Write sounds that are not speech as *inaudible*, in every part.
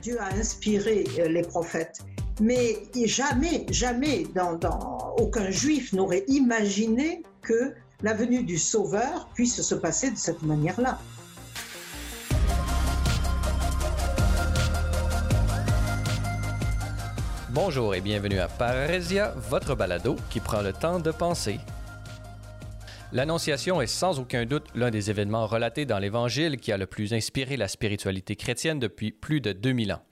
Dieu a inspiré euh, les prophètes. Mais jamais, jamais, dans, dans, aucun juif n'aurait imaginé que la venue du Sauveur puisse se passer de cette manière-là. Bonjour et bienvenue à Parésia, votre balado qui prend le temps de penser. L'Annonciation est sans aucun doute l'un des événements relatés dans l'Évangile qui a le plus inspiré la spiritualité chrétienne depuis plus de 2000 ans.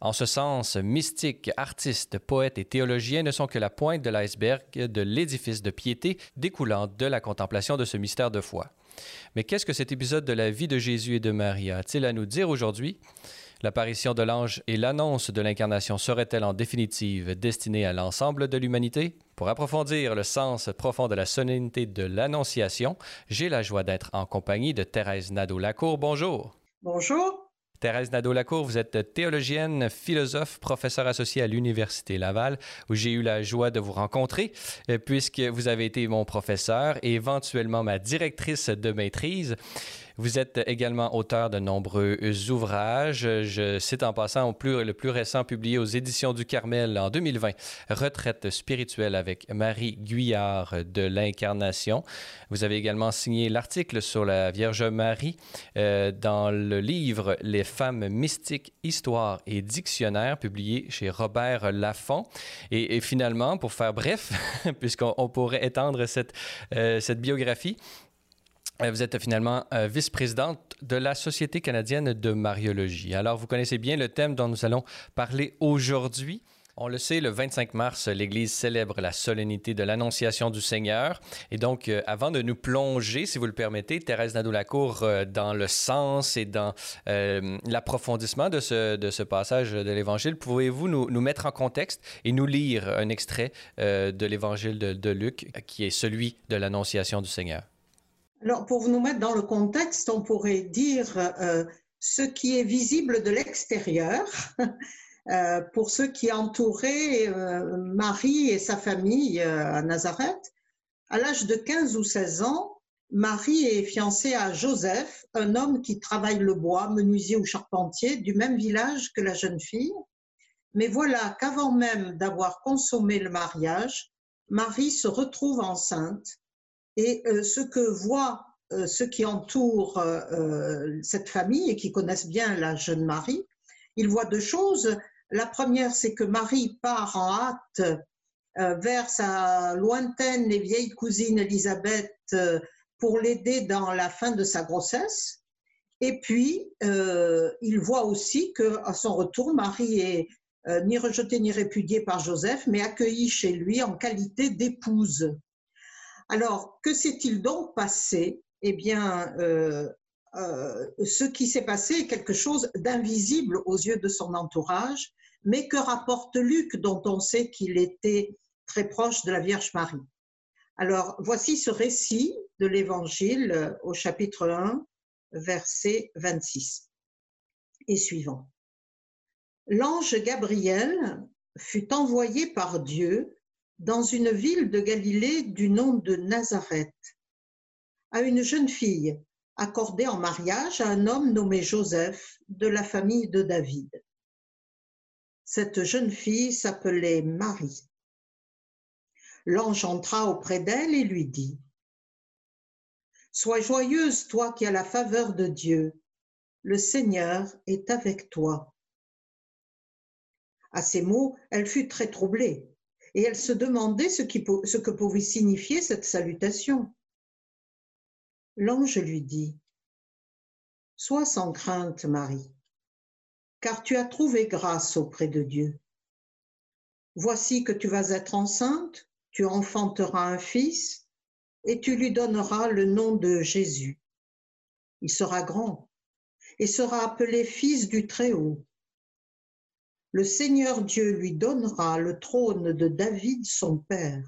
En ce sens, mystiques, artistes, poètes et théologiens ne sont que la pointe de l'iceberg de l'édifice de piété découlant de la contemplation de ce mystère de foi. Mais qu'est-ce que cet épisode de la vie de Jésus et de Marie a-t-il à nous dire aujourd'hui? L'apparition de l'ange et l'annonce de l'incarnation seraient-elles en définitive destinées à l'ensemble de l'humanité? Pour approfondir le sens profond de la solennité de l'Annonciation, j'ai la joie d'être en compagnie de Thérèse Nadeau-Lacour. Bonjour. Bonjour. Thérèse Nadeau-Lacour, vous êtes théologienne, philosophe, professeure associée à l'Université Laval, où j'ai eu la joie de vous rencontrer, euh, puisque vous avez été mon professeur et éventuellement ma directrice de maîtrise. Vous êtes également auteur de nombreux ouvrages. Je cite en passant le plus récent publié aux éditions du Carmel en 2020, Retraite spirituelle avec Marie Guyard de l'Incarnation. Vous avez également signé l'article sur la Vierge Marie euh, dans le livre Les femmes mystiques, histoire et dictionnaire, publié chez Robert Laffont. Et, finalement, pour faire bref, *laughs* puisqu'on pourrait étendre cette, euh, biographie, vous êtes finalement euh, vice-présidente de la Société canadienne de mariologie. Alors, vous connaissez bien le thème dont nous allons parler aujourd'hui. On le sait, le 25 mars, l'Église célèbre la solennité de l'Annonciation du Seigneur. Et donc, euh, avant de nous plonger, si vous le permettez, Thérèse Nadeau-Lacour, dans le sens et dans l'approfondissement de ce, passage de l'Évangile, pouvez-vous nous, mettre en contexte et nous lire un extrait de l'Évangile de Luc, qui est celui de l'Annonciation du Seigneur? Alors, pour nous mettre dans le contexte, on pourrait dire euh, ce qui est visible de l'extérieur, *laughs* euh, pour ceux qui entouraient euh, Marie et sa famille à Nazareth. À l'âge de 15 ou 16 ans, Marie est fiancée à Joseph, un homme qui travaille le bois, menuisier ou charpentier, du même village que la jeune fille. Mais voilà qu'avant même d'avoir consommé le mariage, Marie se retrouve enceinte et euh, ce que voient euh, ceux qui entourent euh, cette famille et qui connaissent bien la jeune Marie, ils voient deux choses. La première, c'est que Marie part en hâte vers sa lointaine et vieille cousine Elisabeth pour l'aider dans la fin de sa grossesse. Et puis, euh, il voit aussi qu'à son retour, Marie est ni rejetée ni répudiée par Joseph, mais accueillie chez lui en qualité d'épouse. Alors, que s'est-il donc passé? Eh bien, euh, euh, ce qui s'est passé est quelque chose d'invisible aux yeux de son entourage, mais que rapporte Luc, dont on sait qu'il était très proche de la Vierge Marie? Alors, voici ce récit de l'Évangile au chapitre 1, verset 26 et suivant. L'ange Gabriel fut envoyé par Dieu dans une ville de Galilée du nom de Nazareth, à une jeune fille accordée en mariage à un homme nommé Joseph de la famille de David. Cette jeune fille s'appelait Marie. L'ange entra auprès d'elle et lui dit, Sois joyeuse, toi qui as la faveur de Dieu, le Seigneur est avec toi. À ces mots, elle fut très troublée et elle se demandait ce, que pouvait signifier cette salutation. L'ange lui dit, Sois sans crainte, Marie, car tu as trouvé grâce auprès de Dieu. Voici que tu vas être enceinte, tu enfanteras un fils, et tu lui donneras le nom de Jésus. Il sera grand et sera appelé fils du Très-Haut le Seigneur Dieu lui donnera le trône de David son père.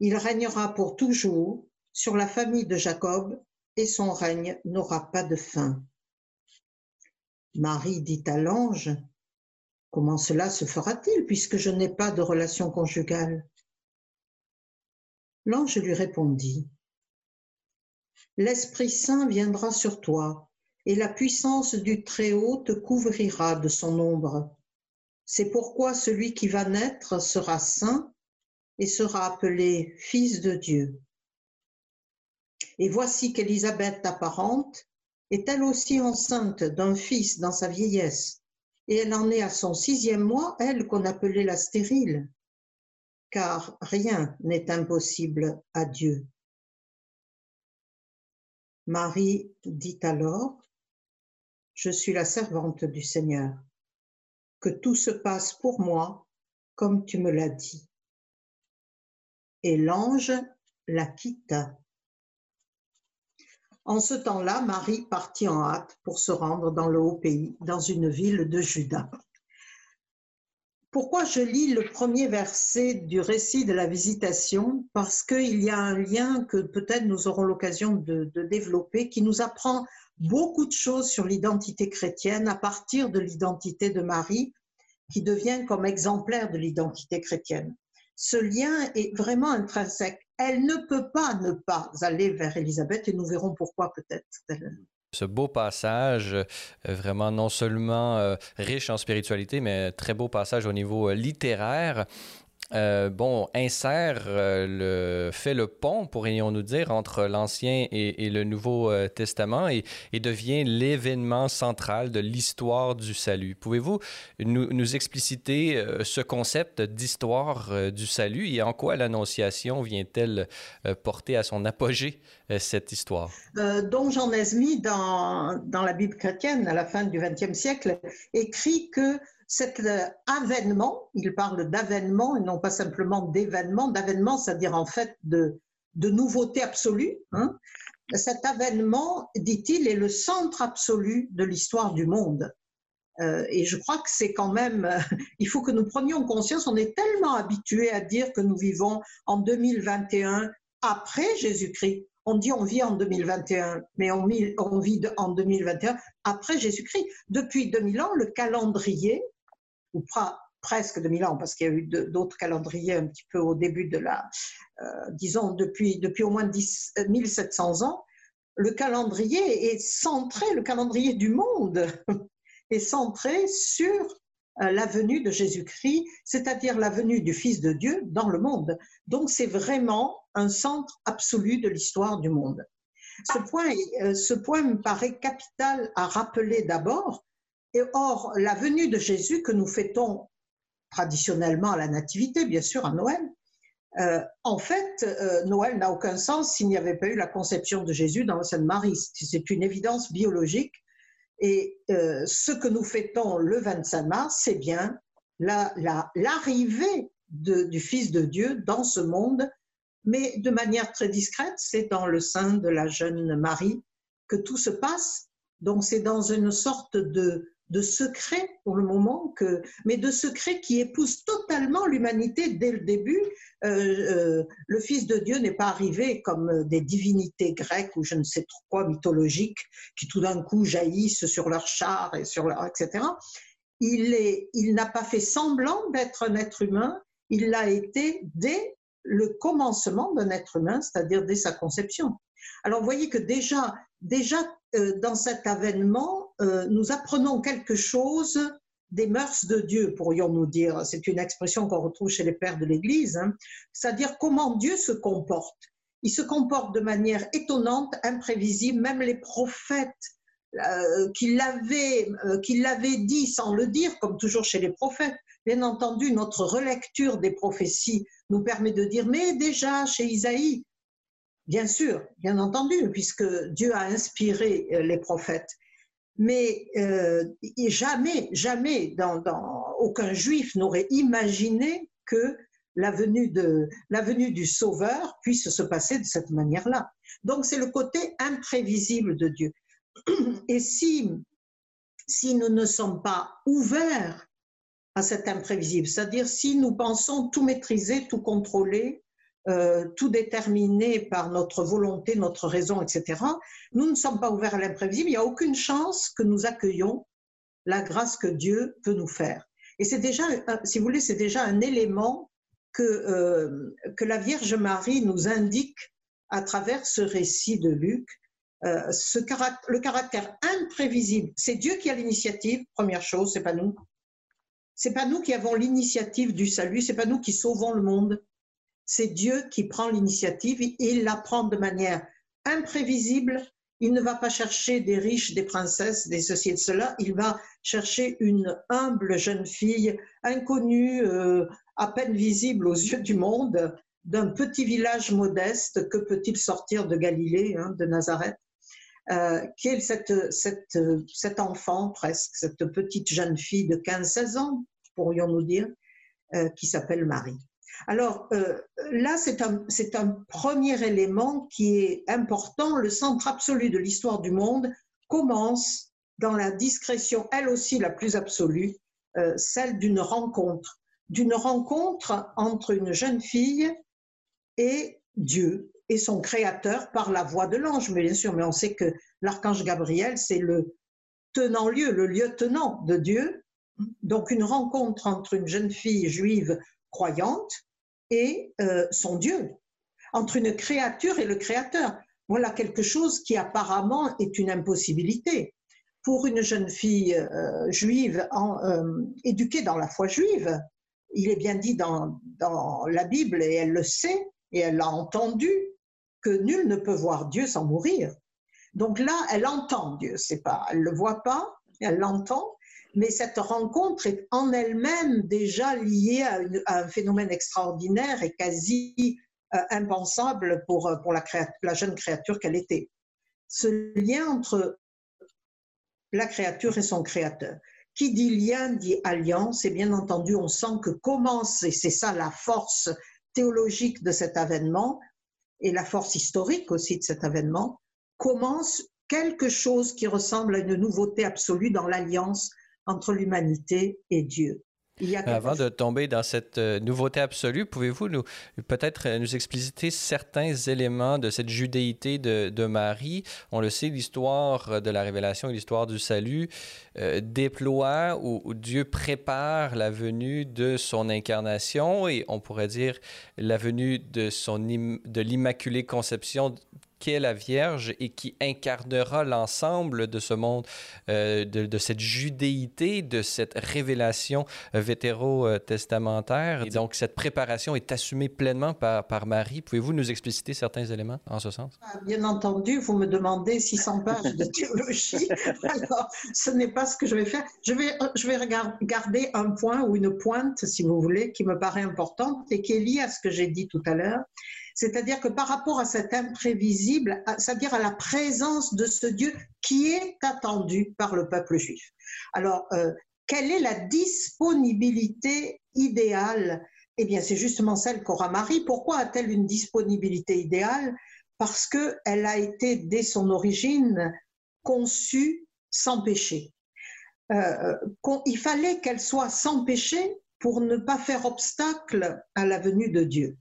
Il régnera pour toujours sur la famille de Jacob et son règne n'aura pas de fin. Marie dit à l'ange, Comment cela se fera-t-il puisque je n'ai pas de relation conjugale? L'ange lui répondit, L'Esprit Saint viendra sur toi et la puissance du Très-Haut te couvrira de son ombre. C'est pourquoi celui qui va naître sera saint et sera appelé Fils de Dieu. Et voici qu'Élisabeth, ta est elle aussi enceinte d'un fils dans sa vieillesse, et elle en est à son sixième mois, elle qu'on appelait la stérile, car rien n'est impossible à Dieu. Marie dit alors, Je suis la servante du Seigneur, que tout se passe pour moi comme tu me l'as dit. Et l'ange la quitta. En ce temps-là, Marie partit en hâte pour se rendre dans le haut pays, dans une ville de Juda. Pourquoi je lis le premier verset du récit de la visitation? Parce qu'il y a un lien que peut-être nous aurons l'occasion de, de, développer, qui nous apprend beaucoup de choses sur l'identité chrétienne à partir de l'identité de Marie, qui devient comme exemplaire de l'identité chrétienne. Ce lien est vraiment intrinsèque elle ne peut pas ne pas aller vers Élisabeth et nous verrons pourquoi peut-être. Ce beau passage, euh, vraiment non seulement euh, riche en spiritualité, mais très beau passage au niveau euh, littéraire. Euh, bon, insère euh, le, fait le pont, pourrions-nous dire, entre l'Ancien et, le Nouveau euh, Testament et, devient l'événement central de l'histoire du salut. Pouvez-vous nous, expliciter ce concept d'histoire du salut et en quoi l'Annonciation vient-elle porter à son apogée cette histoire? Don Jean Nesmy, dans, dans la Bible chrétienne, à la fin du XXe siècle, écrit que cet euh, avènement, il parle d'avènement et non pas simplement d'événement, d'avènement, c'est-à-dire en fait de, nouveauté absolue. Hein. Cet avènement, dit-il, est le centre absolu de l'histoire du monde. Euh, et je crois que c'est quand même, euh, il faut que nous prenions conscience, on est tellement habitué à dire que nous vivons en 2021 après Jésus-Christ. On dit on vit en 2021, mais on vit en 2021 après Jésus-Christ. Depuis 2000 ans, le calendrier ou presque 2000 ans, parce qu'il y a eu d'autres calendriers un petit peu au début de la, euh, disons, depuis, depuis au moins 10, 1700 ans, le calendrier est centré, le calendrier du monde *laughs* est centré sur euh, la venue de Jésus-Christ, c'est-à-dire la venue du Fils de Dieu dans le monde. Donc c'est vraiment un centre absolu de l'histoire du monde. Ce point, euh, ce point me paraît capital à rappeler d'abord or, la venue de Jésus que nous fêtons traditionnellement à la Nativité, bien sûr, à Noël, euh, en fait, euh, Noël n'a aucun sens s'il n'y avait pas eu la conception de Jésus dans la Sainte Marie. C'est une évidence biologique. Et euh, ce que nous fêtons le 25 mars, c'est bien l'arrivée la, du Fils de Dieu dans ce monde, mais de manière très discrète, c'est dans le sein de la jeune Marie que tout se passe. Donc c'est dans une sorte de, de secret pour le moment, que, mais de secret qui épouse totalement l'humanité dès le début. Euh, euh, le Fils de Dieu n'est pas arrivé comme des divinités grecques ou je ne sais trop quoi mythologiques qui tout d'un coup jaillissent sur leurs chars et sur leur, etc. Il, il n'a pas fait semblant d'être un être humain, il l'a été dès le commencement d'un être humain, c'est-à-dire dès sa conception. Alors vous voyez que déjà, déjà dans cet avènement, euh, nous apprenons quelque chose des mœurs de Dieu, pourrions-nous dire. C'est une expression qu'on retrouve chez les pères de l'Église, hein. c'est-à-dire comment Dieu se comporte. Il se comporte de manière étonnante, imprévisible. Même les prophètes euh, qui l'avaient euh, dit sans le dire, comme toujours chez les prophètes. Bien entendu, notre relecture des prophéties nous permet de dire, mais déjà chez Isaïe, bien sûr, bien entendu, puisque Dieu a inspiré les prophètes mais euh, jamais, jamais, dans, aucun juif n'aurait imaginé que la venue, la venue du Sauveur puisse se passer de cette manière-là. Donc c'est le côté imprévisible de Dieu. *clears throat* Et si, si nous ne sommes pas ouverts à cet imprévisible, c'est-à-dire si nous pensons tout maîtriser, tout contrôler, euh, tout déterminé par notre volonté, notre raison, etc., nous ne sommes pas ouverts à l'imprévisible. Il n'y a aucune chance que nous accueillons la grâce que Dieu peut nous faire. Et c'est déjà, si vous voulez, c'est déjà un élément que, euh, que la Vierge Marie nous indique à travers ce récit de Luc, euh, ce le caractère imprévisible. C'est Dieu qui a l'initiative, première chose, c'est pas nous. C'est pas nous qui avons l'initiative du salut, c'est pas nous qui sauvons le monde. C'est Dieu qui prend l'initiative et il la prend de manière imprévisible. Il ne va pas chercher des riches, des princesses, des ceci et de cela. Il va chercher une humble jeune fille, inconnue, euh, à peine visible aux yeux du monde, d'un petit village modeste. Que peut-il sortir de Galilée, hein, de Nazareth euh, qui est cette, cet enfant presque, cette petite jeune fille de 15-16 ans, pourrions-nous dire, euh, qui s'appelle Marie. Alors euh, là, c'est un, premier élément qui est important. Le centre absolu de l'histoire du monde commence dans la discrétion, elle aussi la plus absolue, celle d'une rencontre, d'une rencontre entre une jeune fille et Dieu, et son créateur par la voix de l'ange. Mais bien sûr, mais on sait que l'archange Gabriel, c'est le tenant-lieu, le lieutenant de Dieu. Donc une rencontre entre une jeune fille juive croyante et euh, son Dieu, entre une créature et le créateur. Voilà quelque chose qui apparemment est une impossibilité. Pour une jeune fille euh, juive euh, éduquée dans la foi juive, il est bien dit dans, dans la Bible, et elle le sait, et elle l'a entendu, que nul ne peut voir Dieu sans mourir. Donc là, elle entend Dieu, c'est pas, elle le voit pas, elle l'entend, mais cette rencontre est en elle-même déjà liée à, un phénomène extraordinaire et quasi euh, impensable pour, pour la, la jeune créature qu'elle était. Ce lien entre la créature et son créateur. Qui dit lien dit alliance, et bien entendu, on sent que commence, et c'est ça la force théologique de cet avènement, et la force historique aussi de cet événement, commence quelque chose qui ressemble à une nouveauté absolue dans l'alliance entre l'humanité et Dieu. Avant de tomber dans cette euh, nouveauté absolue, pouvez-vous nous peut-être euh, nous expliciter certains éléments de cette judéité de, Marie? On le sait, l'histoire de la révélation et l'histoire du salut euh, déploie où, Dieu prépare la venue de son incarnation et on pourrait dire la venue de son de l'immaculée conception qu'est la Vierge et qui incarnera l'ensemble de ce monde, euh, de, cette judéité, de cette révélation vétéro-testamentaire. Et donc, cette préparation est assumée pleinement par, par Marie. Pouvez-vous nous expliciter certains éléments en ce sens? Ah, bien entendu, vous me demandez 600 pages de théologie. *laughs* Alors, ce n'est pas ce que je vais faire. Je vais, je vais garder un point ou une pointe, si vous voulez, qui me paraît importante et qui est liée à ce que j'ai dit tout à l'heure. C'est-à-dire que par rapport à cet imprévisible, c'est-à-dire à la présence de ce Dieu qui est attendu par le peuple juif. Alors, euh, quelle est la disponibilité idéale? Eh bien, c'est justement celle qu'aura Marie. Pourquoi a-t-elle une disponibilité idéale? Parce qu'elle a été, dès son origine, conçue sans péché. Euh, il fallait qu'elle soit sans péché pour ne pas faire obstacle à la venue de Dieu.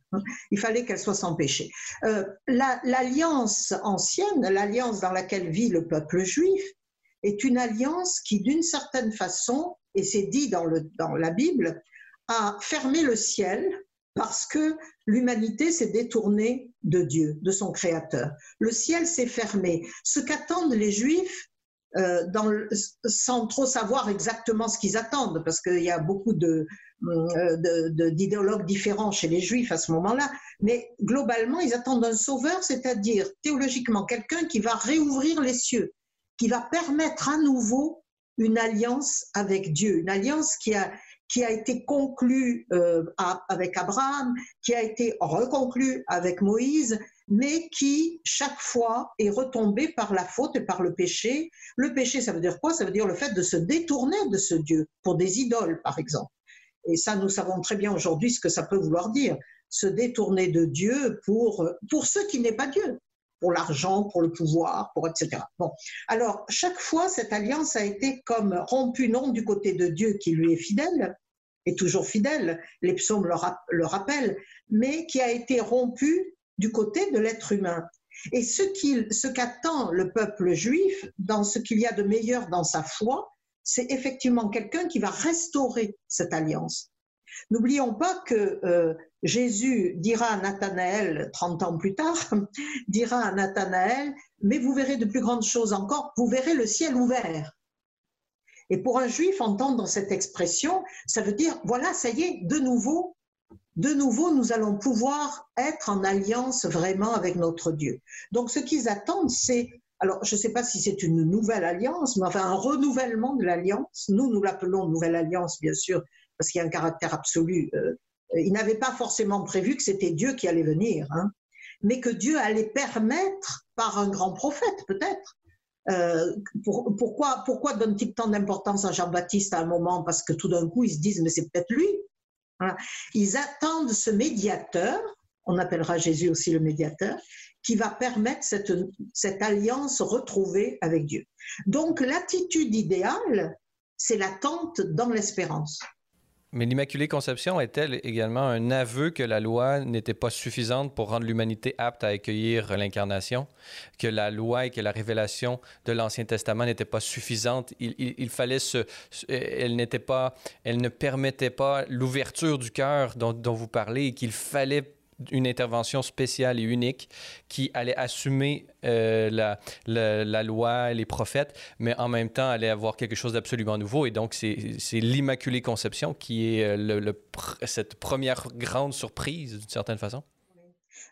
Il fallait qu'elle soit sans péché. Euh, l'alliance ancienne, l'alliance dans laquelle vit le peuple juif, est une alliance qui, d'une certaine façon, et c'est dit dans, le, dans la Bible, a fermé le ciel parce que l'humanité s'est détournée de Dieu, de son Créateur. Le ciel s'est fermé. Ce qu'attendent les Juifs, euh, sans trop savoir exactement ce qu'ils attendent, parce qu'il y a beaucoup de, euh, d'idéologues différents chez les juifs à ce moment-là, mais globalement, ils attendent un sauveur, c'est-à-dire théologiquement quelqu'un qui va réouvrir les cieux, qui va permettre à nouveau une alliance avec Dieu, une alliance qui a, qui a été conclue euh, avec Abraham, qui a été reconclue avec Moïse, mais qui, chaque fois, est retombé par la faute et par le péché. Le péché, ça veut dire quoi? Ça veut dire le fait de se détourner de ce Dieu, pour des idoles, par exemple. Et ça, nous savons très bien aujourd'hui ce que ça peut vouloir dire. Se détourner de Dieu pour, pour ce qui n'est pas Dieu, pour l'argent, pour le pouvoir, pour etc. Bon. Alors, chaque fois, cette alliance a été comme rompue, non du côté de Dieu qui lui est fidèle, et toujours fidèle, les psaumes le, le rappellent, mais qui a été rompue du côté de l'être humain. Et ce qu'attend le peuple juif, dans ce qu'il y a de meilleur dans sa foi, c'est effectivement quelqu'un qui va restaurer cette alliance. N'oublions pas que euh, Jésus dira à Nathanaël, 30 ans plus tard, *laughs* dira à Nathanaël, mais vous verrez de plus grandes choses encore, vous verrez le ciel ouvert. Et pour un juif, entendre cette expression, ça veut dire, voilà, ça y est, de nouveau, de nouveau, nous allons pouvoir être en alliance vraiment avec notre Dieu. Donc, ce qu'ils attendent, c'est, alors, je ne sais pas si c'est une nouvelle alliance, mais enfin, un renouvellement de l'alliance. Nous, nous l'appelons nouvelle alliance, bien sûr, parce qu'il y a un caractère absolu. Euh, ils n'avaient pas forcément prévu que c'était Dieu qui allait venir, hein, mais que Dieu allait permettre, par un grand prophète peut-être, euh, pourquoi, pourquoi donne-t-il tant d'importance à Jean-Baptiste à un moment? Parce que tout d'un coup, ils se disent, mais c'est peut-être lui. Ils attendent ce médiateur, on appellera Jésus aussi le médiateur, qui va permettre cette, alliance retrouvée avec Dieu. Donc l'attitude idéale, c'est l'attente dans l'espérance. Mais l'Immaculée Conception est-elle également un aveu que la loi n'était pas suffisante pour rendre l'humanité apte à accueillir l'incarnation, que la loi et que la révélation de l'Ancien Testament n'étaient pas suffisantes, il, fallait se, elle n'était pas, elle ne permettait pas l'ouverture du cœur dont, dont vous parlez et qu'il fallait une intervention spéciale et unique qui allait assumer euh, la, la, loi, les prophètes, mais en même temps allait avoir quelque chose d'absolument nouveau. Et donc, c'est l'Immaculée Conception qui est euh, le, cette première grande surprise, d'une certaine façon.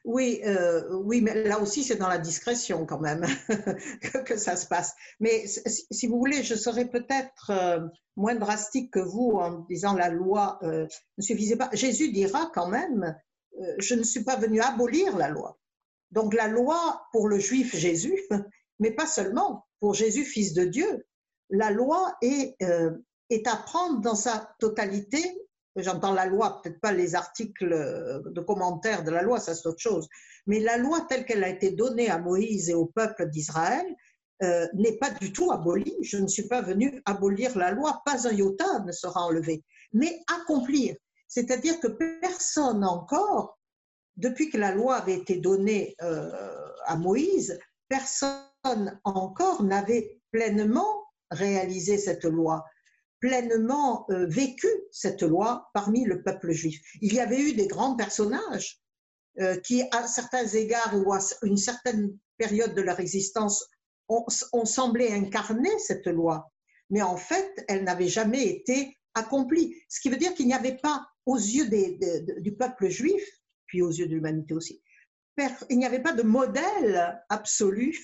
Oui, euh, oui, mais là aussi, c'est dans la discrétion quand même *laughs* que, ça se passe. Mais si vous voulez, je serais peut-être moins drastique que vous en disant la loi ne suffisait pas. Jésus dira quand même je ne suis pas venu abolir la loi. Donc la loi pour le juif Jésus, *laughs* mais pas seulement, pour Jésus, fils de Dieu, la loi est, euh, est à prendre dans sa totalité. J'entends la loi, peut-être pas les articles de commentaires de la loi, ça c'est autre chose, mais la loi telle qu'elle a été donnée à Moïse et au peuple d'Israël euh, n'est pas du tout abolie. Je ne suis pas venu abolir la loi, pas un iota ne sera enlevé, mais accomplir. C'est-à-dire que personne encore, depuis que la loi avait été donnée euh, à Moïse, personne encore n'avait pleinement réalisé cette loi, pleinement euh, vécu cette loi parmi le peuple juif. Il y avait eu des grands personnages euh, qui, à certains égards ou à une certaine période de leur existence, ont, ont semblé incarner cette loi, mais en fait, elle n'avait jamais été accomplie. Ce qui veut dire qu'il n'y avait pas aux yeux du peuple juif, puis aux yeux de l'humanité aussi, il n'y avait pas de modèle absolu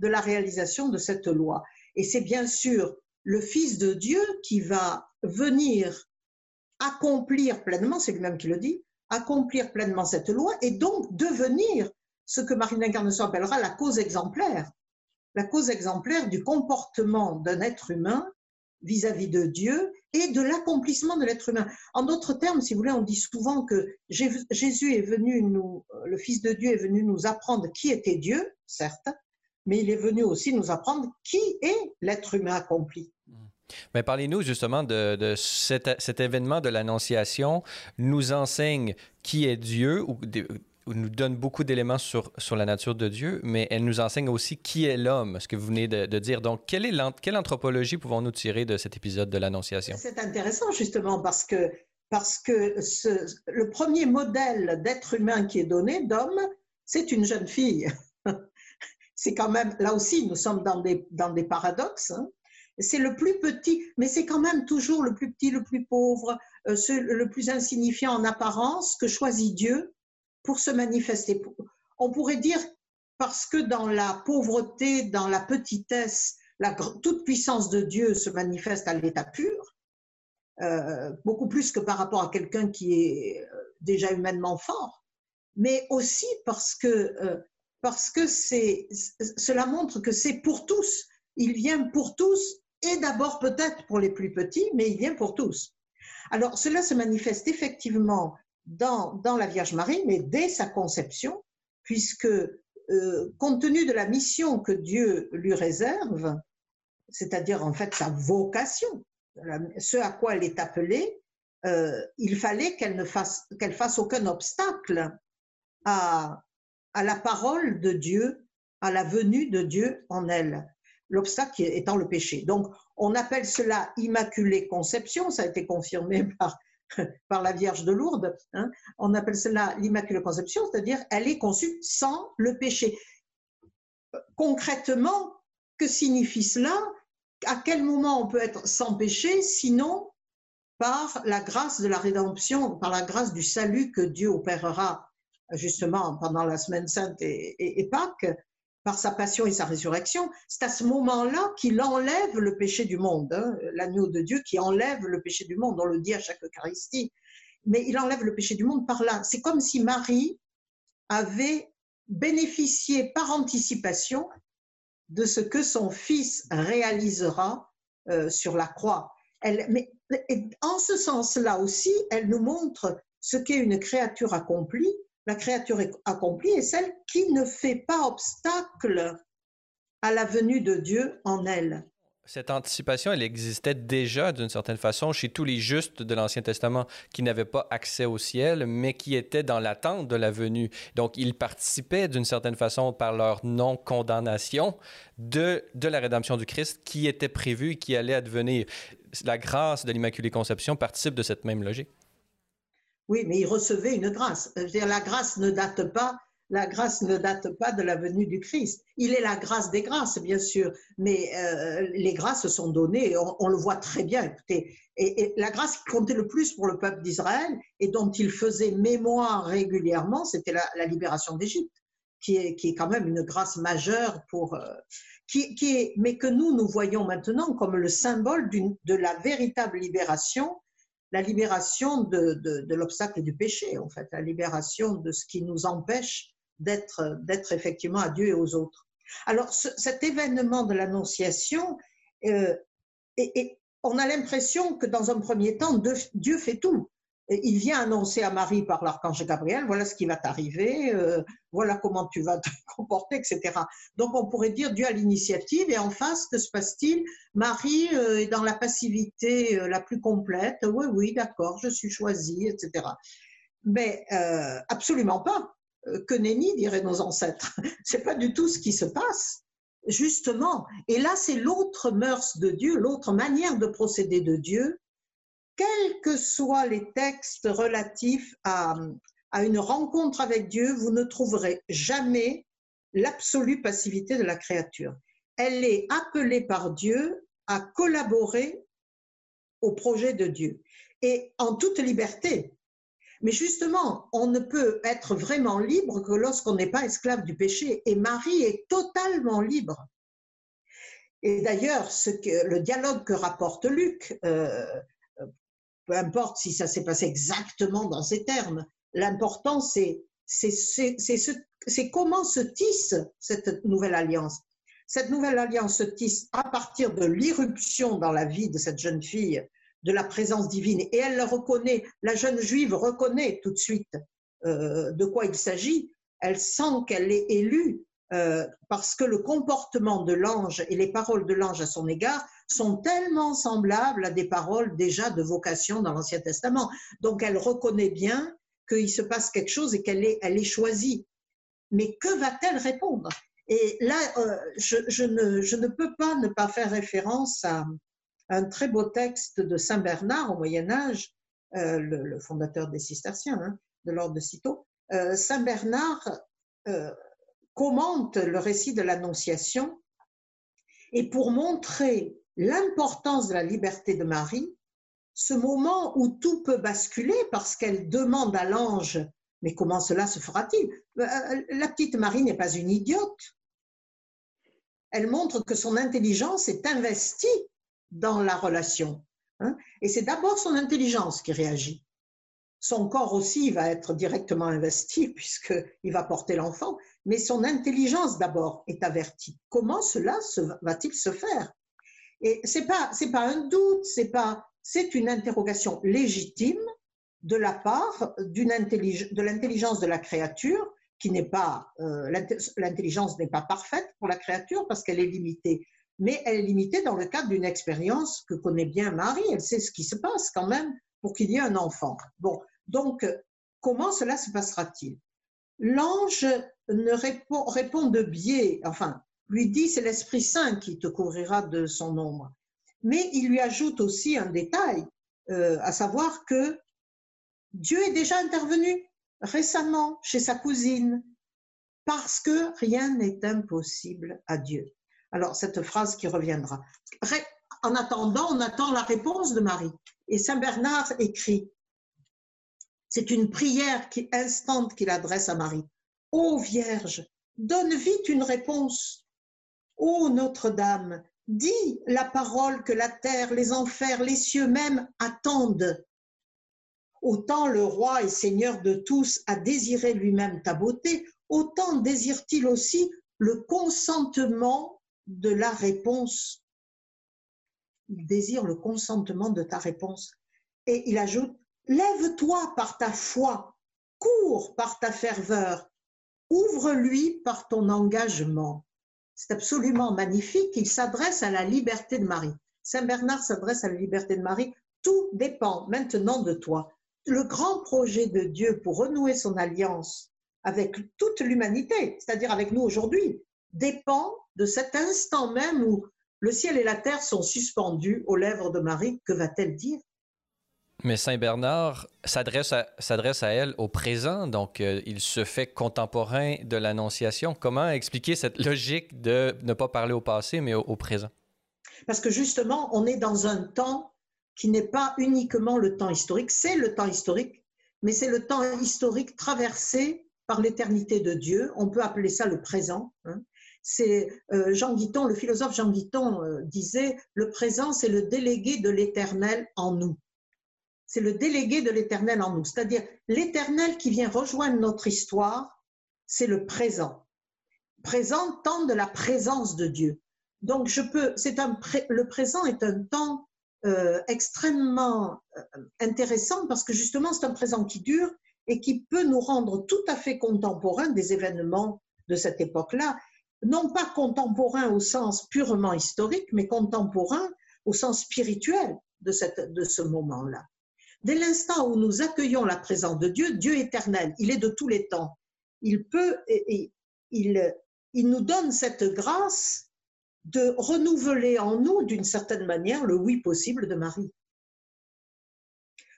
de la réalisation de cette loi. Et c'est bien sûr le Fils de Dieu qui va venir accomplir pleinement, c'est lui-même qui le dit, accomplir pleinement cette loi et donc devenir ce que Marine Incarnation appellera la cause exemplaire, la cause exemplaire du comportement d'un être humain vis-à-vis de Dieu et de l'accomplissement de l'être humain. En d'autres termes, si vous voulez, on dit souvent que Jésus est venu nous, le Fils de Dieu est venu nous apprendre qui était Dieu, certes, mais il est venu aussi nous apprendre qui est l'être humain accompli. Mais parlez-nous justement de, cet, événement de l'Annonciation nous enseigne qui est Dieu ou nous donne beaucoup d'éléments sur, sur la nature de Dieu, mais elle nous enseigne aussi qui est l'homme, ce que vous venez de, dire. Donc, quelle, est quelle anthropologie pouvons-nous tirer de cet épisode de l'Annonciation? C'est intéressant justement parce que, parce que le premier modèle d'être humain qui est donné, d'homme, c'est une jeune fille. *laughs* c'est quand même, là aussi, nous sommes dans des, dans des paradoxes. Hein. C'est le plus petit, mais c'est quand même toujours le plus petit, le plus pauvre, euh, le plus insignifiant en apparence que choisit Dieu pour se manifester. On pourrait dire parce que dans la pauvreté, dans la petitesse, la toute puissance de Dieu se manifeste à l'état pur, euh, beaucoup plus que par rapport à quelqu'un qui est euh, déjà humainement fort, mais aussi parce que, euh, parce que cela montre que c'est pour tous. Il vient pour tous et d'abord peut-être pour les plus petits, mais il vient pour tous. Alors cela se manifeste effectivement dans, la Vierge Marie, mais dès sa conception, puisque euh, compte tenu de la mission que Dieu lui réserve, c'est-à-dire en fait sa vocation, ce à quoi elle est appelée, euh, il fallait qu'elle ne fasse, qu'elle fasse aucun obstacle à, à la parole de Dieu, à la venue de Dieu en elle. L'obstacle étant le péché. Donc, on appelle cela Immaculée Conception, ça a été confirmé *laughs* par *laughs* par la Vierge de Lourdes. Hein. On appelle cela l'Immaculée Conception, c'est-à-dire elle est conçue sans le péché. Concrètement, que signifie cela? À quel moment on peut être sans péché, sinon par la grâce de la rédemption, par la grâce du salut que Dieu opérera justement pendant la semaine sainte et, Pâques, par sa passion et sa résurrection, c'est à ce moment-là qu'il enlève le péché du monde, hein, l'agneau de Dieu qui enlève le péché du monde, on le dit à chaque Eucharistie, mais il enlève le péché du monde par là. C'est comme si Marie avait bénéficié par anticipation de ce que son fils réalisera euh, sur la croix. Mais en ce sens-là aussi, elle nous montre ce qu'est une créature accomplie. La créature accomplie est celle qui ne fait pas obstacle à la venue de Dieu en elle. Cette anticipation, elle existait déjà d'une certaine façon chez tous les justes de l'Ancien Testament qui n'avaient pas accès au ciel, mais qui étaient dans l'attente de la venue. Donc, ils participaient d'une certaine façon par leur non-condamnation de, de la rédemption du Christ qui était prévue et qui allait advenir. La grâce de l'Immaculée Conception participe de cette même logique. Oui, mais ils recevaient une grâce. -dire, la grâce ne date pas la grâce ne date pas de la venue du Christ. Il est la grâce des grâces, bien sûr, mais euh, les grâces sont données, on, le voit très bien, écoutez. Et, la grâce qui comptait le plus pour le peuple d'Israël et dont il faisait mémoire régulièrement, c'était la, libération d'Égypte, qui est, qui est quand même une grâce majeure pour... Euh, qui, qui est, mais que nous, nous voyons maintenant comme le symbole de la véritable libération la libération de, de, l'obstacle du péché, en fait, la libération de ce qui nous empêche d'être, d'être effectivement à Dieu et aux autres. Alors, cet événement de l'Annonciation, euh, et, on a l'impression que dans un premier temps, Dieu fait tout. Il vient annoncer à Marie par l'archange Gabriel, voilà ce qui va t'arriver, euh, voilà comment tu vas te *laughs* comporter, etc. Donc on pourrait dire Dieu a l'initiative et en face, que se passe-t-il? Marie euh, est dans la passivité la plus complète, oui, oui, d'accord, je suis choisie, etc. Mais absolument pas. Euh, que nenni, diraient nos ancêtres. *laughs* C'est pas du tout ce qui se passe, justement. Et là, c'est l'autre mœurs de Dieu, l'autre manière de procéder de Dieu, quels que soient les textes relatifs à, à une rencontre avec Dieu, vous ne trouverez jamais l'absolue passivité de la créature. Elle est appelée par Dieu à collaborer au projet de Dieu. Et en toute liberté, mais justement, on ne peut être vraiment libre que lorsqu'on n'est pas esclave du péché. Et Marie est totalement libre. Et d'ailleurs, le dialogue que rapporte Luc, euh, peu importe si ça s'est passé exactement dans ces termes, l'important c'est c'est comment se tisse cette nouvelle alliance. Cette nouvelle alliance se tisse à partir de l'irruption dans la vie de cette jeune fille de la présence divine. Et elle le reconnaît, la jeune juive reconnaît tout de suite euh, de quoi il s'agit. Elle sent qu'elle est élue euh, parce que le comportement de l'ange et les paroles de l'ange à son égard sont tellement semblables à des paroles déjà de vocation dans l'Ancien Testament. Donc elle reconnaît bien qu'il se passe quelque chose et qu'elle est, choisie. Mais que va-t-elle répondre? Et là, euh, je, ne, peux pas ne pas faire référence à, un très beau texte de Saint Bernard au Moyen Âge, euh, le, fondateur des cisterciens, hein, de l'ordre de Cîteaux. Saint Bernard commente le récit de l'Annonciation et pour montrer l'importance de la liberté de Marie, ce moment où tout peut basculer parce qu'elle demande à l'ange mais comment cela se fera-t-il? La petite Marie n'est pas une idiote. Elle montre que son intelligence est investie dans la relation. Hein. Et c'est d'abord son intelligence qui réagit. Son corps aussi va être directement investi *laughs* puisqu'il va porter l'enfant, mais son intelligence d'abord est avertie. Comment cela va-t-il se faire? Et c'est pas pas un doute, c'est pas c'est une interrogation légitime de la part de l'intelligence de la créature qui n'est pas euh, l'intelligence n'est pas parfaite pour la créature parce qu'elle est limitée mais elle est limitée dans le cadre d'une expérience que connaît bien Marie. Elle sait ce qui se passe quand même pour qu'il y ait un enfant. Bon, donc comment cela se passera-t-il? L'ange ne répond, de biais, enfin, lui dit c'est l'Esprit Saint qui te couvrira de son ombre. Mais il lui ajoute aussi un détail, euh, à savoir que Dieu est déjà intervenu récemment chez sa cousine parce que rien n'est impossible à Dieu. Alors, cette phrase qui reviendra. En attendant, on attend la réponse de Marie. Et Saint Bernard écrit, c'est une prière qui, instante qu'il adresse à Marie. Ô Vierge, donne vite une réponse. Ô Notre-Dame, dis la parole que la terre, les enfers, les cieux même attendent. Autant le roi et seigneur de tous a désiré lui-même ta beauté, autant désire-t-il aussi le consentement de la réponse. Il désire le consentement de ta réponse. Et il ajoute, lève-toi par ta foi, cours par ta ferveur, ouvre-lui par ton engagement. C'est absolument magnifique. Il s'adresse à la liberté de Marie. Saint Bernard s'adresse à la liberté de Marie. Tout dépend maintenant de toi le grand projet de Dieu pour renouer son alliance avec toute l'humanité, c'est-à-dire avec nous aujourd'hui, dépend de cet instant même où le ciel et la terre sont suspendus aux lèvres de Marie. Que va-t-elle dire? Mais Saint Bernard s'adresse à, elle au présent, donc euh, il se fait contemporain de l'Annonciation. Comment expliquer cette logique de ne pas parler au passé, mais au présent? Parce que justement, on est dans un temps qui n'est pas uniquement le temps historique, c'est le temps historique, mais c'est le temps historique traversé par l'éternité de Dieu. On peut appeler ça le présent. Hein. C'est euh, Jean Guiton, le philosophe Jean Guiton euh, disait le présent, c'est le délégué de l'éternel en nous. C'est le délégué de l'éternel en nous, c'est-à-dire l'éternel qui vient rejoindre notre histoire, c'est le présent. Présent, temps de la présence de Dieu. Donc je peux, c'est un, le présent est un temps euh, extrêmement euh, intéressant parce que justement c'est un présent qui dure et qui peut nous rendre tout à fait contemporains des événements de cette époque-là, non pas contemporains au sens purement historique, mais contemporains au sens spirituel de, cette, de ce moment-là. Dès l'instant où nous accueillons la présence de Dieu, Dieu éternel, il est de tous les temps. Il peut, et, il, il nous donne cette grâce de renouveler en nous, d'une certaine manière, le oui possible de Marie.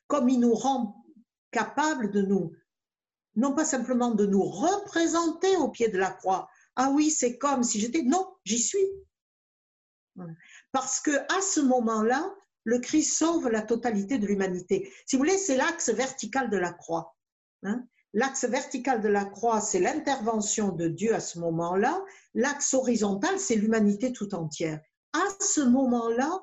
Comme il nous rend capables de nous, non pas simplement de nous représenter au pied de la croix. Ah oui, c'est comme si j'étais. Non, j'y suis. Parce que à ce moment-là, le Christ sauve la totalité de l'humanité. Si vous voulez, c'est l'axe vertical de la croix. Hein. L'axe vertical de la croix, c'est l'intervention de Dieu à ce moment-là. L'axe horizontal, c'est l'humanité tout entière. À ce moment-là,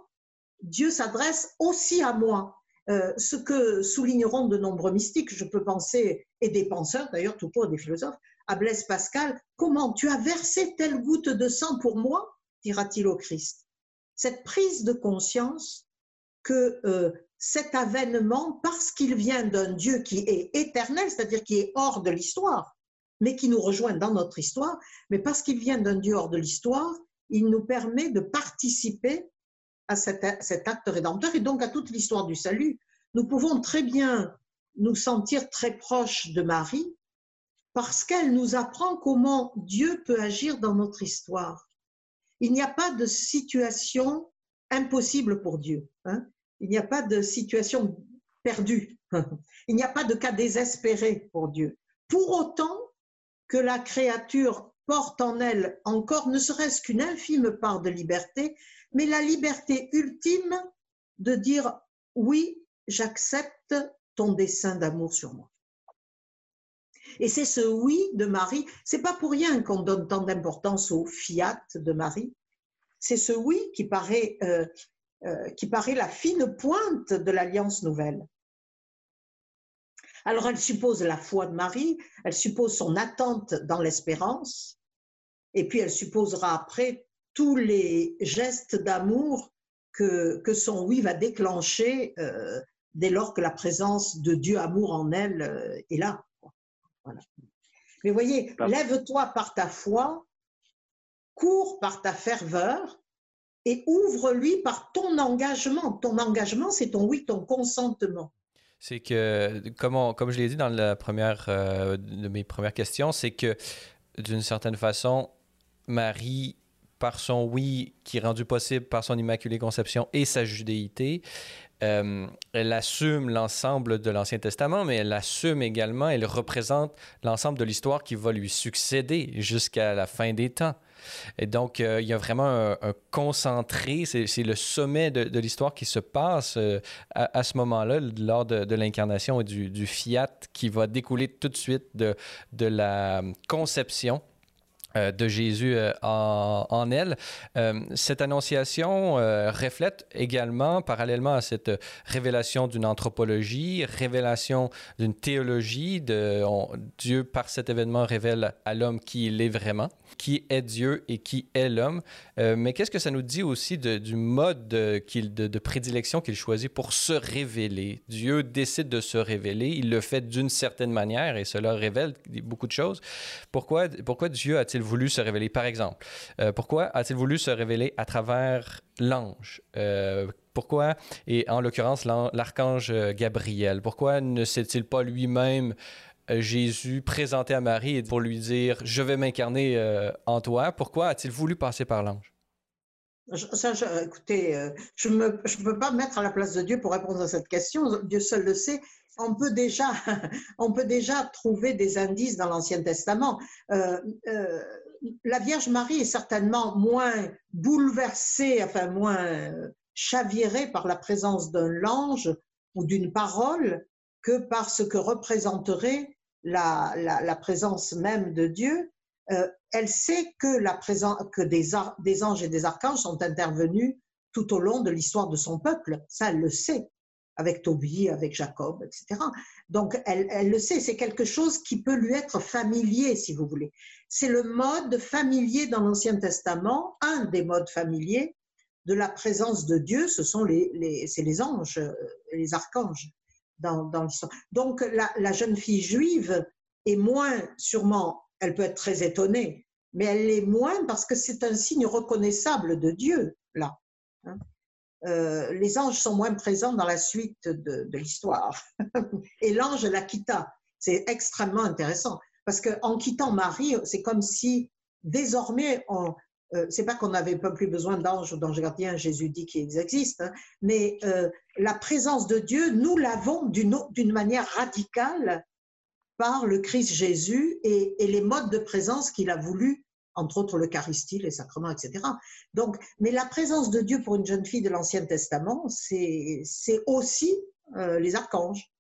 Dieu s'adresse aussi à moi. Euh, ce que souligneront de nombreux mystiques, je peux penser, et des penseurs d'ailleurs, tout court des philosophes, à Blaise Pascal, comment tu as versé telle goutte de sang pour moi dira-t-il au Christ? Cette prise de conscience que euh, cet avènement parce qu'il vient d'un Dieu qui est éternel, c'est-à-dire qui est hors de l'histoire, mais qui nous rejoint dans notre histoire, mais parce qu'il vient d'un Dieu hors de l'histoire, il nous permet de participer à cet, acte rédempteur et donc à toute l'histoire du salut. Nous pouvons très bien nous sentir très proches de Marie parce qu'elle nous apprend comment Dieu peut agir dans notre histoire. Il n'y a pas de situation impossible pour Dieu. Hein. Il n'y a pas de situation perdue. *laughs* Il n'y a pas de cas désespéré pour Dieu. Pour autant que la créature porte en elle encore ne serait-ce qu'une infime part de liberté, mais la liberté ultime de dire oui, j'accepte ton dessein d'amour sur moi. Et c'est ce oui de Marie, c'est pas pour rien qu'on donne tant d'importance au fiat de Marie. C'est ce oui qui paraît euh, euh, qui paraît la fine pointe de l'alliance nouvelle. Alors elle suppose la foi de Marie, elle suppose son attente dans l'espérance, et puis elle supposera après tous les gestes d'amour que, que, son oui va déclencher euh, dès lors que la présence de Dieu amour en elle euh, est là. Voilà. Mais voyez, lève-toi par ta foi, cours par ta ferveur, et ouvre-lui par ton engagement. Ton engagement, c'est ton oui, ton consentement. C'est que, comme, je l'ai dit dans la première euh, de mes premières questions, c'est que d'une certaine façon, Marie, par son oui qui est rendu possible par son Immaculée Conception et sa judéité, euh, elle assume l'ensemble de l'Ancien Testament, mais elle assume également, elle représente l'ensemble de l'histoire qui va lui succéder jusqu'à la fin des temps. Et donc, euh, il y a vraiment un, concentré, c'est le sommet de, l'histoire qui se passe euh, à, ce moment-là, lors de, l'incarnation et du, fiat qui va découler tout de suite de, la conception euh, de Jésus en, elle. Cette annonciation reflète également, parallèlement à cette révélation d'une anthropologie, révélation d'une théologie, Dieu par cet événement révèle à l'homme qui il est vraiment, qui est Dieu et qui est l'homme. mais qu'est-ce que ça nous dit aussi du mode de, prédilection qu'il choisit pour se révéler? Dieu décide de se révéler, il le fait d'une certaine manière et cela révèle beaucoup de choses. Pourquoi, pourquoi Dieu a-t-il voulu se révéler? Par exemple, euh, pourquoi a-t-il voulu se révéler à travers l'ange? Euh, pourquoi, et en l'occurrence l'archange Gabriel, pourquoi ne s'est-il pas lui-même euh, Jésus présenté à Marie pour lui dire Je vais m'incarner en toi? Pourquoi a-t-il voulu passer par l'ange? Ça, écoutez, je ne peux pas mettre à la place de Dieu pour répondre à cette question. Dieu seul le sait on peut déjà, *laughs* on peut déjà trouver des indices dans l'Ancien Testament. Euh, euh, la Vierge Marie est certainement moins bouleversée, enfin moins chavirée par la présence d'un ange ou d'une parole que par ce que représenterait la, présence même de Dieu. Euh, elle sait que, des, anges et des archanges sont intervenus tout au long de l'histoire de son peuple. Ça, elle le sait avec Tobie, avec Jacob, etc. Donc, elle, le sait, c'est quelque chose qui peut lui être familier, si vous voulez. C'est le mode familier dans l'Ancien Testament, un des modes familiers de la présence de Dieu, ce sont les, les les anges, les archanges dans, dans. Donc, la, jeune fille juive est moins, sûrement, elle peut être très étonnée, mais elle est moins parce que c'est un signe reconnaissable de Dieu, là. Hein. Euh, les anges sont moins présents dans la suite de, l'histoire. *laughs* Et l'ange la quitta. C'est extrêmement intéressant parce qu'en quittant Marie, c'est comme si désormais, on, euh, c'est pas qu'on n'avait pas plus besoin d'anges ou d'anges gardiens, Jésus dit qu'ils existent, hein, mais euh, la présence de Dieu, nous l'avons d'une manière radicale par le Christ Jésus et, les modes de présence qu'il a voulu entre autres l'Eucharistie, les sacrements, etc. Donc, mais la présence de Dieu pour une jeune fille de l'Ancien Testament, c'est aussi euh, les archanges.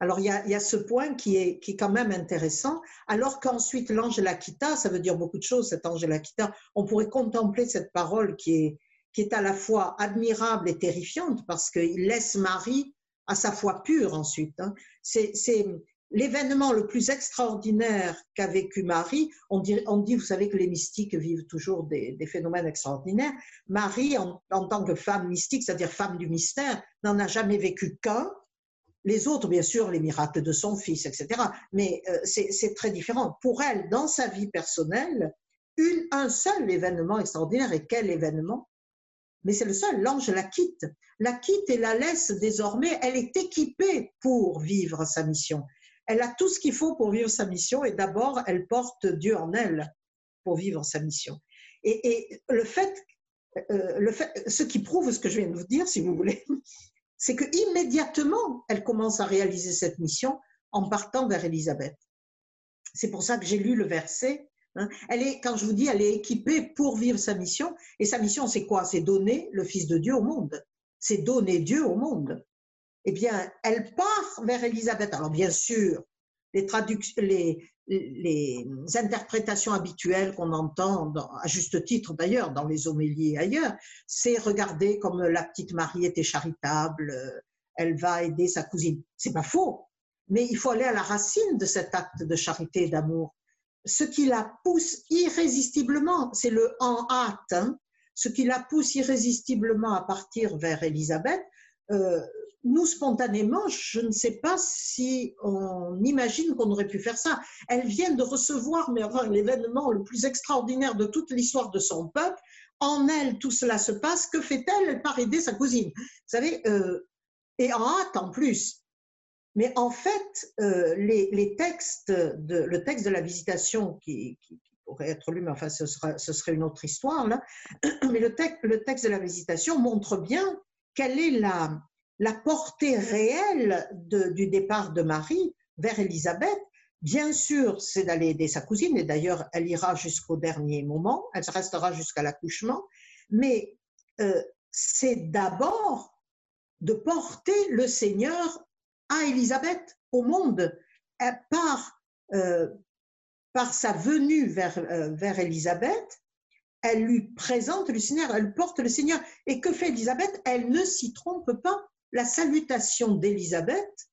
Alors, il y, a, ce point qui est, qui est quand même intéressant, alors qu'ensuite l'ange l'Aquita, ça veut dire beaucoup de choses, cet ange l'Aquita, on pourrait contempler cette parole qui est, qui est à la fois admirable et terrifiante, parce qu'il laisse Marie à sa foi pure ensuite. Hein. C'est l'événement le plus extraordinaire qu'a vécu Marie, on dit, on dit, vous savez que les mystiques vivent toujours des, phénomènes extraordinaires. Marie, en, tant que femme mystique, c'est-à-dire femme du mystère, n'en a jamais vécu qu'un. Les autres, bien sûr, les miracles de son fils, etc. Mais euh, c'est très différent. Pour elle, dans sa vie personnelle, un seul événement extraordinaire. Et quel événement? Mais c'est le seul. L'ange la quitte. La quitte et la laisse désormais. Elle est équipée pour vivre sa mission elle a tout ce qu'il faut pour vivre sa mission et d'abord, elle porte Dieu en elle pour vivre sa mission. Et, euh, le fait, ce qui prouve ce que je viens de vous dire, si vous voulez, c'est que immédiatement, elle commence à réaliser cette mission en partant vers Élisabeth. C'est pour ça que j'ai lu le verset. Hein. Elle est, quand je vous dis, elle est équipée pour vivre sa mission. Et sa mission, c'est quoi? C'est donner le Fils de Dieu au monde. C'est donner Dieu au monde eh bien, elle part vers Élisabeth. Alors, bien sûr, les, les, les interprétations habituelles qu'on entend, à juste titre d'ailleurs, dans les homélies et ailleurs, c'est regarder comme la petite Marie était charitable, euh, elle va aider sa cousine. C'est pas faux, mais il faut aller à la racine de cet acte de charité et d'amour. Ce qui la pousse irrésistiblement, c'est le en hâte, hein, ce qui la pousse irrésistiblement à partir vers Élisabeth, euh, nous, spontanément, je ne sais pas si on imagine qu'on aurait pu faire ça. Elle vient de recevoir mais l'événement le plus extraordinaire de toute l'histoire de son peuple. En elle, tout cela se passe. Que fait-elle? Elle part aider sa cousine. Vous savez, euh, et en hâte en plus. Mais en fait, euh, les, textes, le texte de la visitation qui, pourrait être lu, mais enfin ce, ce serait une autre histoire là. *clears throat* Mais le, texte, le texte de la visitation montre bien quelle est la, la portée réelle du départ de Marie vers Élisabeth. Bien sûr, c'est d'aller aider sa cousine, et d'ailleurs, elle ira jusqu'au dernier moment, elle restera jusqu'à l'accouchement, mais euh, c'est d'abord de porter le Seigneur à Élisabeth, au monde, par, euh, par sa venue vers, euh, vers Élisabeth, elle lui présente le Seigneur, elle porte le Seigneur. Et que fait Élisabeth? Elle ne s'y trompe pas. La salutation d'Élisabeth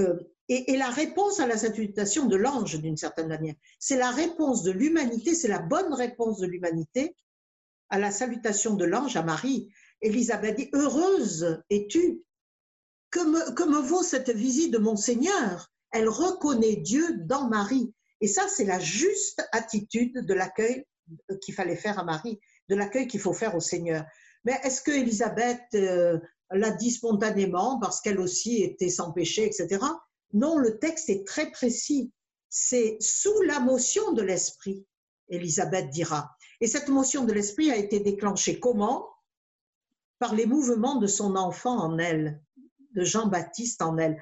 euh, est, la réponse à la salutation de l'ange d'une certaine manière. C'est la réponse de l'humanité, c'est la bonne réponse de l'humanité à la salutation de l'ange à Marie. Élisabeth dit, heureuse es-tu que me, vaut cette visite de mon Seigneur? Elle reconnaît Dieu dans Marie. Et ça, c'est la juste attitude de l'accueil qu'il fallait faire à Marie, de l'accueil qu'il faut faire au Seigneur. Mais est-ce que Élisabeth euh, l'a dit spontanément parce qu'elle aussi était sans péché, etc. Non, le texte est très précis. C'est sous la motion de l'esprit, Élisabeth dira. Et cette motion de l'esprit a été déclenchée comment? Par les mouvements de son enfant en elle, de Jean-Baptiste en elle.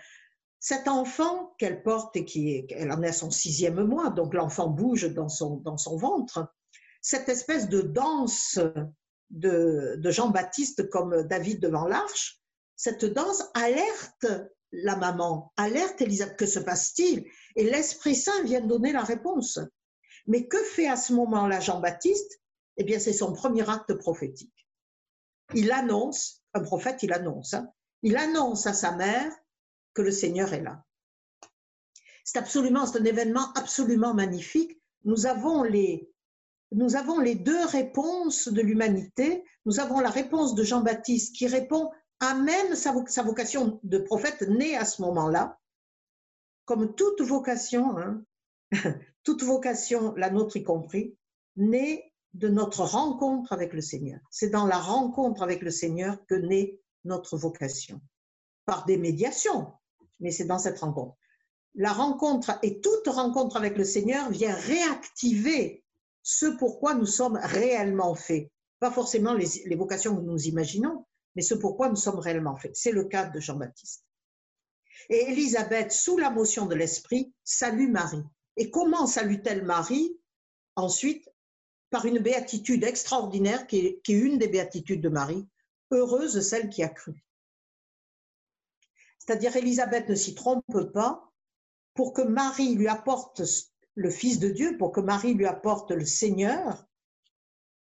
Cet enfant qu'elle porte et qui est, elle en est à son sixième mois, donc l'enfant bouge dans son, dans son ventre, cette espèce de danse de, Jean-Baptiste comme David devant l'arche, cette danse alerte la maman, alerte Elisabeth, que se passe-t-il? Et l'Esprit Saint vient donner la réponse. Mais que fait à ce moment-là Jean-Baptiste? Eh bien, c'est son premier acte prophétique. Il annonce, un prophète, il annonce, hein, il annonce à sa mère que le Seigneur est là. C'est absolument, c'est un événement absolument magnifique. Nous avons les, nous avons les deux réponses de l'humanité. Nous avons la réponse de Jean-Baptiste qui répond à même sa, vocation de prophète née à ce moment-là, comme toute vocation, hein, *laughs* toute vocation, la nôtre y compris, née de notre rencontre avec le Seigneur. C'est dans la rencontre avec le Seigneur que naît notre vocation, par des médiations, mais c'est dans cette rencontre. La rencontre et toute rencontre avec le Seigneur vient réactiver ce pourquoi nous sommes réellement faits. Pas forcément les, vocations que nous imaginons, mais ce pourquoi nous sommes réellement faits. C'est le cas de Jean-Baptiste. Et Élisabeth, sous la motion de l'Esprit, salue Marie. Et comment salue-t-elle Marie Ensuite, par une béatitude extraordinaire qui est, qui est une des béatitudes de Marie, heureuse celle qui a cru. C'est-à-dire, Élisabeth ne s'y trompe pas pour que Marie lui apporte le Fils de Dieu, pour que Marie lui apporte le Seigneur,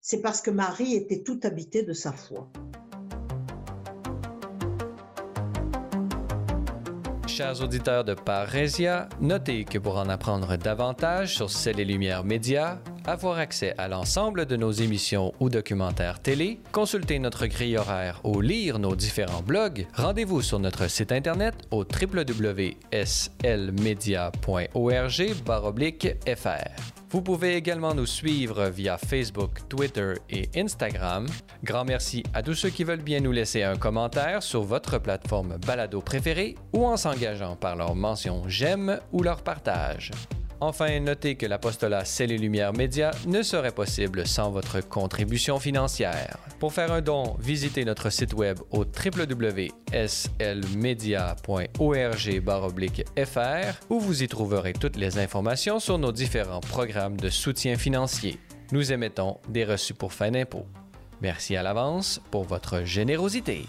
c'est parce que Marie était tout habitée de sa foi. Chers auditeurs de Parésia, notez que pour en apprendre davantage sur Celles et Lumières Médias, avoir accès à l'ensemble de nos émissions ou documentaires télé, consulter notre grille horaire ou lire nos différents blogs, rendez-vous sur notre site internet au www.slmedia.org/fr. Vous pouvez également nous suivre via Facebook, Twitter et Instagram. Grand merci à tous ceux qui veulent bien nous laisser un commentaire sur votre plateforme balado préférée ou en s'engageant par leur mention j'aime ou leur partage. Enfin, notez que l'apostolat C'est et Lumières Média ne serait possible sans votre contribution financière. Pour faire un don, visitez notre site web au www.slmedia.org/fr où vous y trouverez toutes les informations sur nos différents programmes de soutien financier. Nous émettons des reçus pour fin d'impôt. Merci à l'avance pour votre générosité.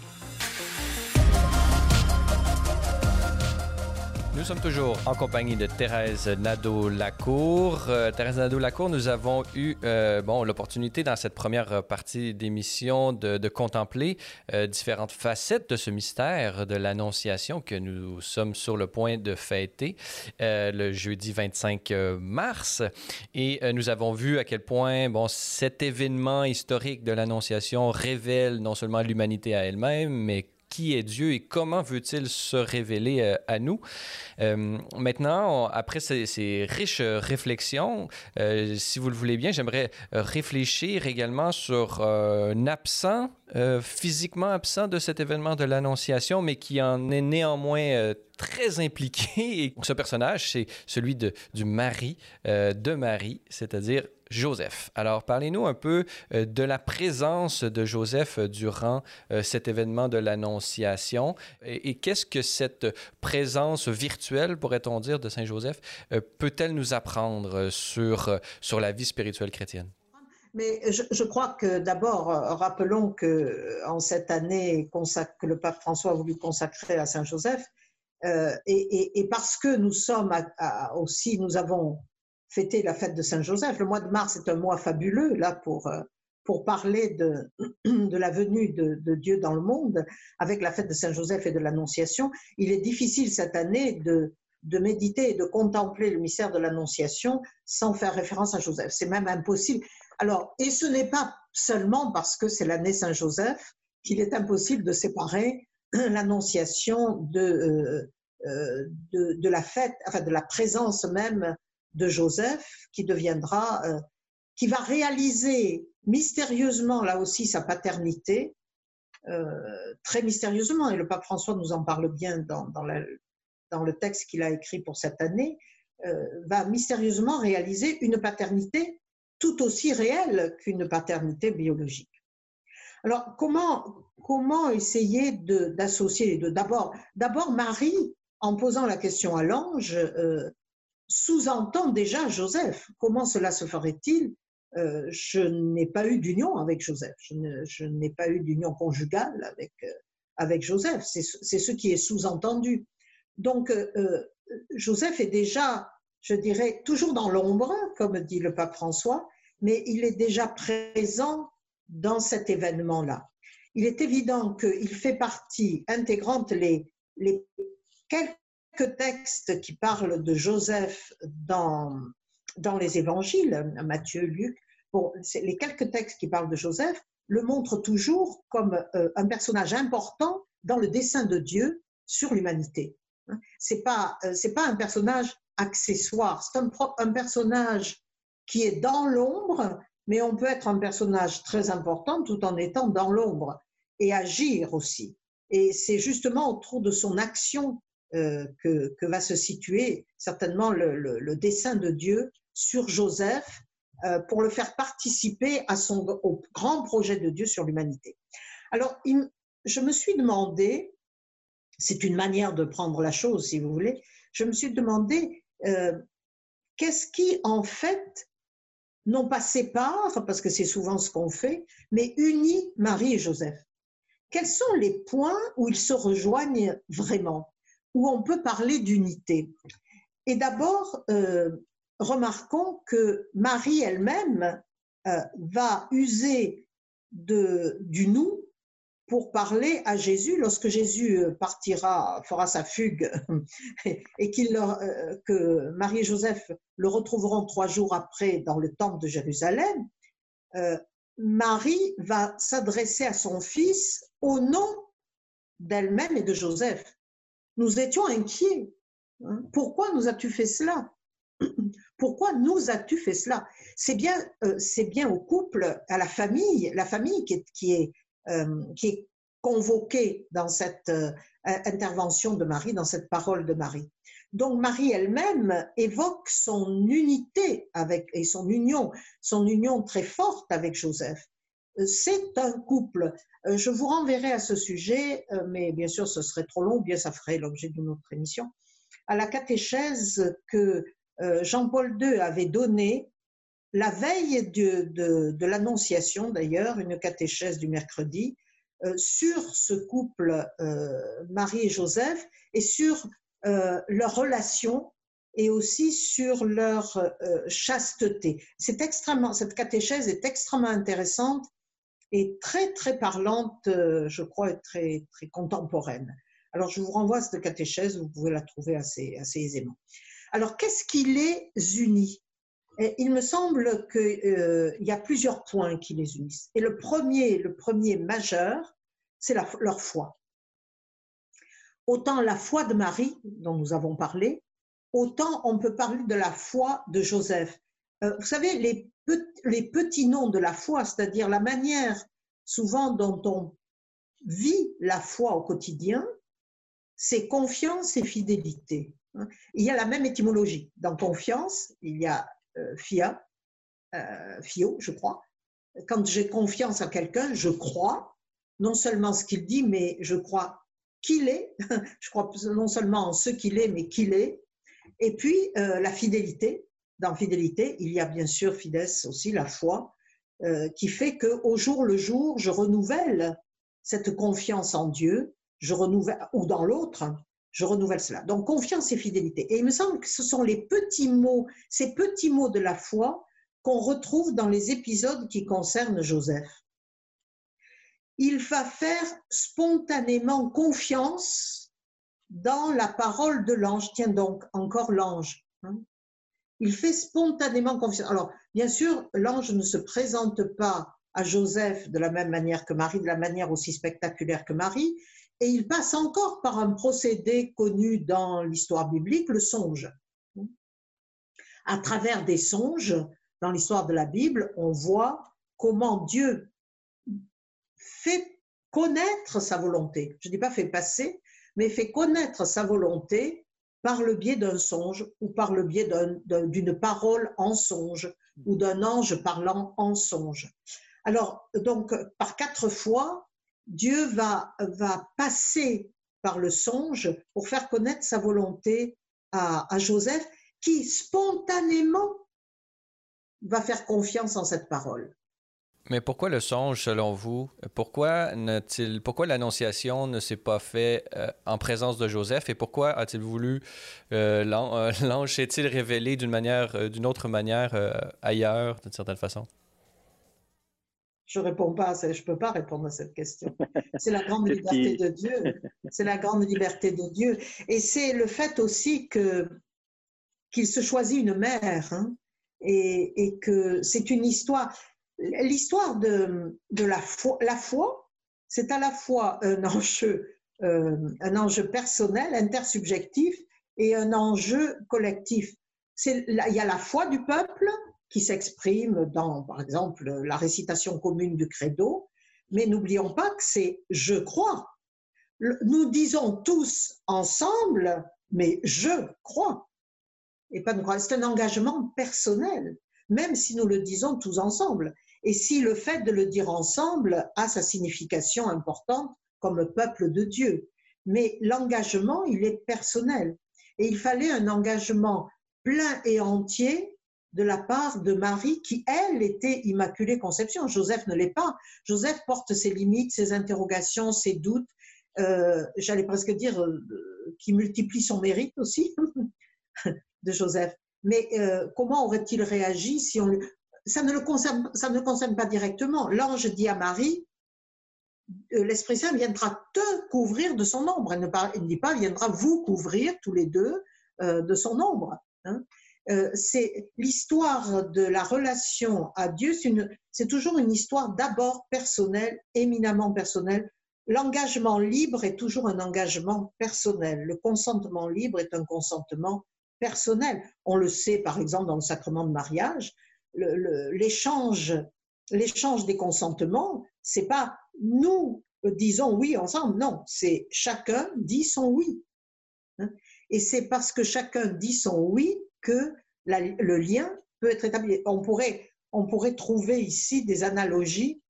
Nous sommes toujours en compagnie de Thérèse Nadeau-Lacour. Euh, Thérèse Nadeau-Lacour, nous avons eu euh, bon, l'opportunité dans cette première partie d'émission de, contempler euh, différentes facettes de ce mystère de l'Annonciation que nous sommes sur le point de fêter le jeudi 25 mars. Et nous avons vu à quel point bon, cet événement historique de l'Annonciation révèle non seulement l'humanité à elle-même, mais qui est Dieu et comment veut-il se révéler euh, à nous? Euh, maintenant, après ces, riches réflexions, euh, si vous le voulez bien, j'aimerais réfléchir également sur un absent euh, physiquement absent de cet événement de l'Annonciation, mais qui en est néanmoins euh, très impliqué. *laughs* Et ce personnage, c'est celui de, du mari euh, de Marie, c'est-à-dire Joseph. Alors, parlez-nous un peu de la présence de Joseph durant cet événement de l'Annonciation et, et qu'est-ce que cette présence virtuelle, pourrait-on dire, de Saint Joseph peut-elle nous apprendre sur, sur la vie spirituelle chrétienne? Mais je, crois que d'abord, euh, rappelons que euh, en cette année que le pape François a voulu consacrer à Saint Joseph, euh, et, parce que nous sommes aussi, nous avons fêté la fête de Saint Joseph. Le mois de mars est un mois fabuleux là pour pour parler de, *clears throat* de la venue de, de, Dieu dans le monde avec la fête de Saint Joseph et de l'Annonciation. Il est difficile cette année de de méditer et de contempler le mystère de l'Annonciation sans faire référence à Joseph. C'est même impossible. Alors, et ce n'est pas seulement parce que c'est l'année Saint-Joseph qu'il est impossible de séparer *clears throat* l'annonciation de, euh, euh, de, la fête, enfin de la présence même de Joseph qui deviendra, euh, qui va réaliser mystérieusement là aussi sa paternité, très mystérieusement, et le pape François nous en parle bien dans, dans le texte qu'il a écrit pour cette année, va mystérieusement réaliser une paternité tout aussi réelle qu'une paternité biologique. Alors, comment, comment essayer d'associer les deux? D'abord, Marie, en posant la question à l'ange, euh, sous-entend déjà Joseph. Comment cela se ferait-il? Euh, Je n'ai pas eu d'union avec Joseph. Je n'ai pas eu d'union conjugale avec, euh, avec Joseph. C'est ce qui est sous-entendu. Donc, Joseph est déjà, je dirais, toujours dans l'ombre, comme dit le pape François, mais il est déjà présent dans cet événement-là. Il est évident qu'il fait partie intégrante les, quelques textes qui parlent de Joseph dans, dans les évangiles, Matthieu, Luc, les quelques textes qui parlent de Joseph le montrent toujours comme euh, un personnage important dans le dessein de Dieu sur l'humanité. C'est pas euh, pas un personnage accessoire, c'est un, un personnage qui est dans l'ombre, mais on peut être un personnage très important tout en étant dans l'ombre et agir aussi. Et c'est justement autour de son action euh, que, va se situer certainement le, dessein de Dieu sur Joseph euh, pour le faire participer à son, au grand projet de Dieu sur l'humanité. Alors, je me suis demandé, c'est une manière de prendre la chose si vous voulez, je me suis demandé euh, qu'est-ce qui en fait non pas sépare, parce que c'est souvent ce qu'on fait, mais unit Marie et Joseph. Quels sont les points où ils se rejoignent vraiment, où on peut parler d'unité? Et d'abord, euh, remarquons que Marie elle-même euh, va user de, du nous pour parler à Jésus lorsque Jésus euh, partira, fera sa fugue *laughs* et qu'il euh, que Marie et Joseph le retrouveront trois jours après dans le temple de Jérusalem. Euh, Marie va s'adresser à son fils au nom d'elle-même et de Joseph. Nous étions inquiets. Hein. Pourquoi nous as-tu fait cela? *clears throat* Pourquoi nous as-tu fait cela? C'est bien, bien au couple, à la famille, la famille qui est, qui est convoqué dans cette euh, intervention de Marie, dans cette parole de Marie. Donc Marie elle-même évoque son unité avec et son union, son union très forte avec Joseph. Euh, c'est un couple. Je vous renverrai à ce sujet, mais bien sûr ce serait trop long, bien ça ferait l'objet d'une autre émission, à la catéchèse que Jean-Paul II avait donnée la veille de, l'Annonciation, d'ailleurs, une catéchèse du mercredi, euh, sur ce couple euh, Marie et Joseph et sur euh, leur relation et aussi sur leur chasteté. C'est extrêmement, cette catéchèse est extrêmement intéressante et très très parlante, je crois, et très très contemporaine. Alors je vous renvoie à cette catéchèse, vous pouvez la trouver assez, assez aisément. Alors qu'est-ce qui les unit? Il me semble qu'il euh, y a plusieurs points qui les unissent. Et le premier, le premier majeur, c'est leur foi. Autant la foi de Marie, dont nous avons parlé, autant on peut parler de la foi de Joseph. Euh, vous savez, les, les, petits noms de la foi, c'est-à-dire la manière souvent dont on vit la foi au quotidien, c'est confiance et fidélité. Hein. Il y a la même étymologie. Dans confiance, il y a fia, euh, fio, je crois. Quand j'ai confiance en quelqu'un, je crois non seulement ce qu'il dit, mais je crois qu'il est. *laughs* je crois non seulement en ce qu'il est, mais qu'il est. Et puis euh, la fidélité. Dans fidélité, il y a bien sûr fides aussi, la foi, qui fait qu'au jour le jour, je renouvelle cette confiance en Dieu, je renouvelle, ou dans l'autre, je renouvelle cela. Donc confiance et fidélité. Et il me semble que ce sont les petits mots, ces petits mots de la foi qu'on retrouve dans les épisodes qui concernent Joseph. Il va faire spontanément confiance dans la parole de l'ange. Tiens donc, encore l'ange. Hein. Il fait spontanément confiance. Alors, bien sûr, l'ange ne se présente pas à Joseph de la même manière que Marie, de la manière aussi spectaculaire que Marie, et il passe encore par un procédé connu dans l'histoire biblique, le songe. À travers des songes, dans l'histoire de la Bible, on voit comment Dieu fait connaître sa volonté. Je ne dis pas fait passer, mais fait connaître sa volonté par le biais d'un songe ou par le biais d'une parole en songe ou d'un ange parlant en songe. Alors, donc, par quatre fois, Dieu va, va passer par le songe pour faire connaître sa volonté à, Joseph, qui spontanément va faire confiance en cette parole. Mais pourquoi le songe, selon vous? Pourquoi, pourquoi l'annonciation ne s'est pas faite euh, en présence de Joseph? Et pourquoi a-t-il voulu, euh, euh, *laughs* l'ange s'est-il révélé d'une manière, d'une autre manière ailleurs, d'une certaine façon? Je réponds pas, je peux pas répondre à cette question. *laughs* C'est la grande liberté de Dieu. C'est la grande liberté de Dieu. Et c'est le fait aussi que qu'il se choisit une mère hein, et, que c'est une histoire. L'histoire de, de la foi, la foi, c'est à la fois un enjeu, euh, un enjeu personnel, intersubjectif, et un enjeu collectif. Il y a la foi du peuple qui s'exprime dans, par exemple, la récitation commune du credo, mais n'oublions pas que c'est je crois. Nous disons tous ensemble, mais je crois. Et pas C'est un engagement personnel, même si nous le disons tous ensemble. Et si le fait de le dire ensemble a sa signification importante comme peuple de Dieu. Mais l'engagement, il est personnel. Et il fallait un engagement plein et entier de la part de Marie qui, elle, était Immaculée Conception. Joseph ne l'est pas. Joseph porte ses limites, ses interrogations, ses doutes, euh, j'allais presque dire, euh, qui multiplie son mérite aussi *laughs* de Joseph. Mais euh, comment aurait-il réagi si on ça ne le concerne, ça ne le concerne pas directement. L'ange dit à Marie, l'Esprit Saint viendra te couvrir de son ombre. Il ne, dit pas, viendra vous couvrir tous les deux de son ombre. Hein. Euh, c'est l'histoire de la relation à Dieu, c'est toujours une histoire d'abord personnelle, éminemment personnelle. L'engagement libre est toujours un engagement personnel. Le consentement libre est un consentement personnel. On le sait par exemple dans le sacrement de mariage, l'échange l'échange des consentements, c'est pas nous disons oui ensemble, non, c'est chacun dit son oui. Hein. Et c'est parce que chacun dit son oui que le lien peut être établi. On pourrait, on pourrait trouver ici des analogies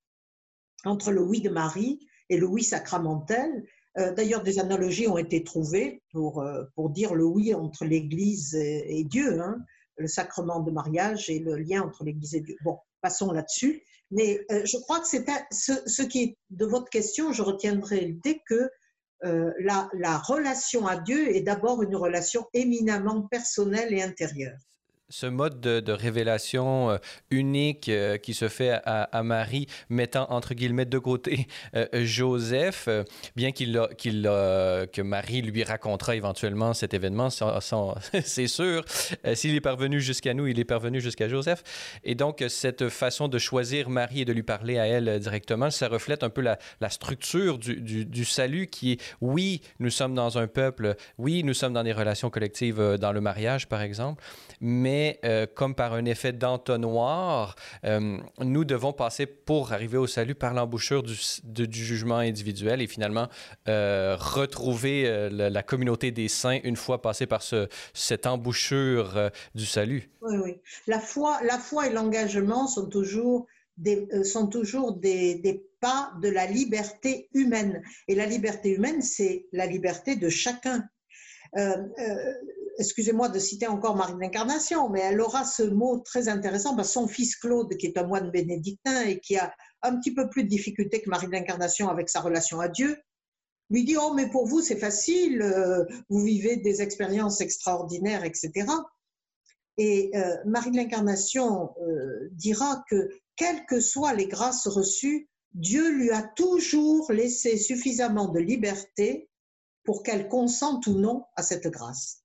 entre le oui de Marie et le oui sacramentel. Euh, d'ailleurs, des analogies ont été trouvées pour, euh, pour dire le oui entre l'Église et, Dieu, hein, le sacrement de mariage et le lien entre l'Église et Dieu. Bon, passons là-dessus. Mais euh, je crois que c'est ce, ce, qui est de votre question, je retiendrai l'idée que euh, la, relation à Dieu est d'abord une relation éminemment personnelle et intérieure ce mode de, révélation euh, unique euh, qui se fait à, Marie, mettant entre guillemets de côté euh, Joseph, bien qu'il que Marie lui racontera éventuellement cet événement, *laughs* c'est sûr. S'il est parvenu jusqu'à nous, il est parvenu jusqu'à Joseph. Et donc, cette façon de choisir Marie et de lui parler à elle directement, ça reflète un peu la, structure du, du, salut qui est, oui, nous sommes dans un peuple, oui, nous sommes dans des relations collectives, dans le mariage, par exemple, mais mais euh, comme par un effet d'entonnoir, euh, nous devons passer pour arriver au salut par l'embouchure du, jugement individuel et finalement euh, retrouver la, communauté des saints une fois passé par ce, cette embouchure du salut. Oui. La foi, la foi et l'engagement sont toujours des, sont toujours des pas de la liberté humaine. Et la liberté humaine, c'est la liberté de chacun. Euh, euh, excusez-moi de citer encore Marie d'Incarnation, mais elle aura ce mot très intéressant, parce son fils Claude, qui est un moine bénédictin et qui a un petit peu plus de difficultés que Marie d'Incarnation avec sa relation à Dieu, lui dit, oh, mais pour vous, c'est facile, euh, vous vivez des expériences extraordinaires, etc. Et Marie de l'Incarnation dira que, quelles que soient les grâces reçues, Dieu lui a toujours laissé suffisamment de liberté pour qu'elle consente ou non à cette grâce.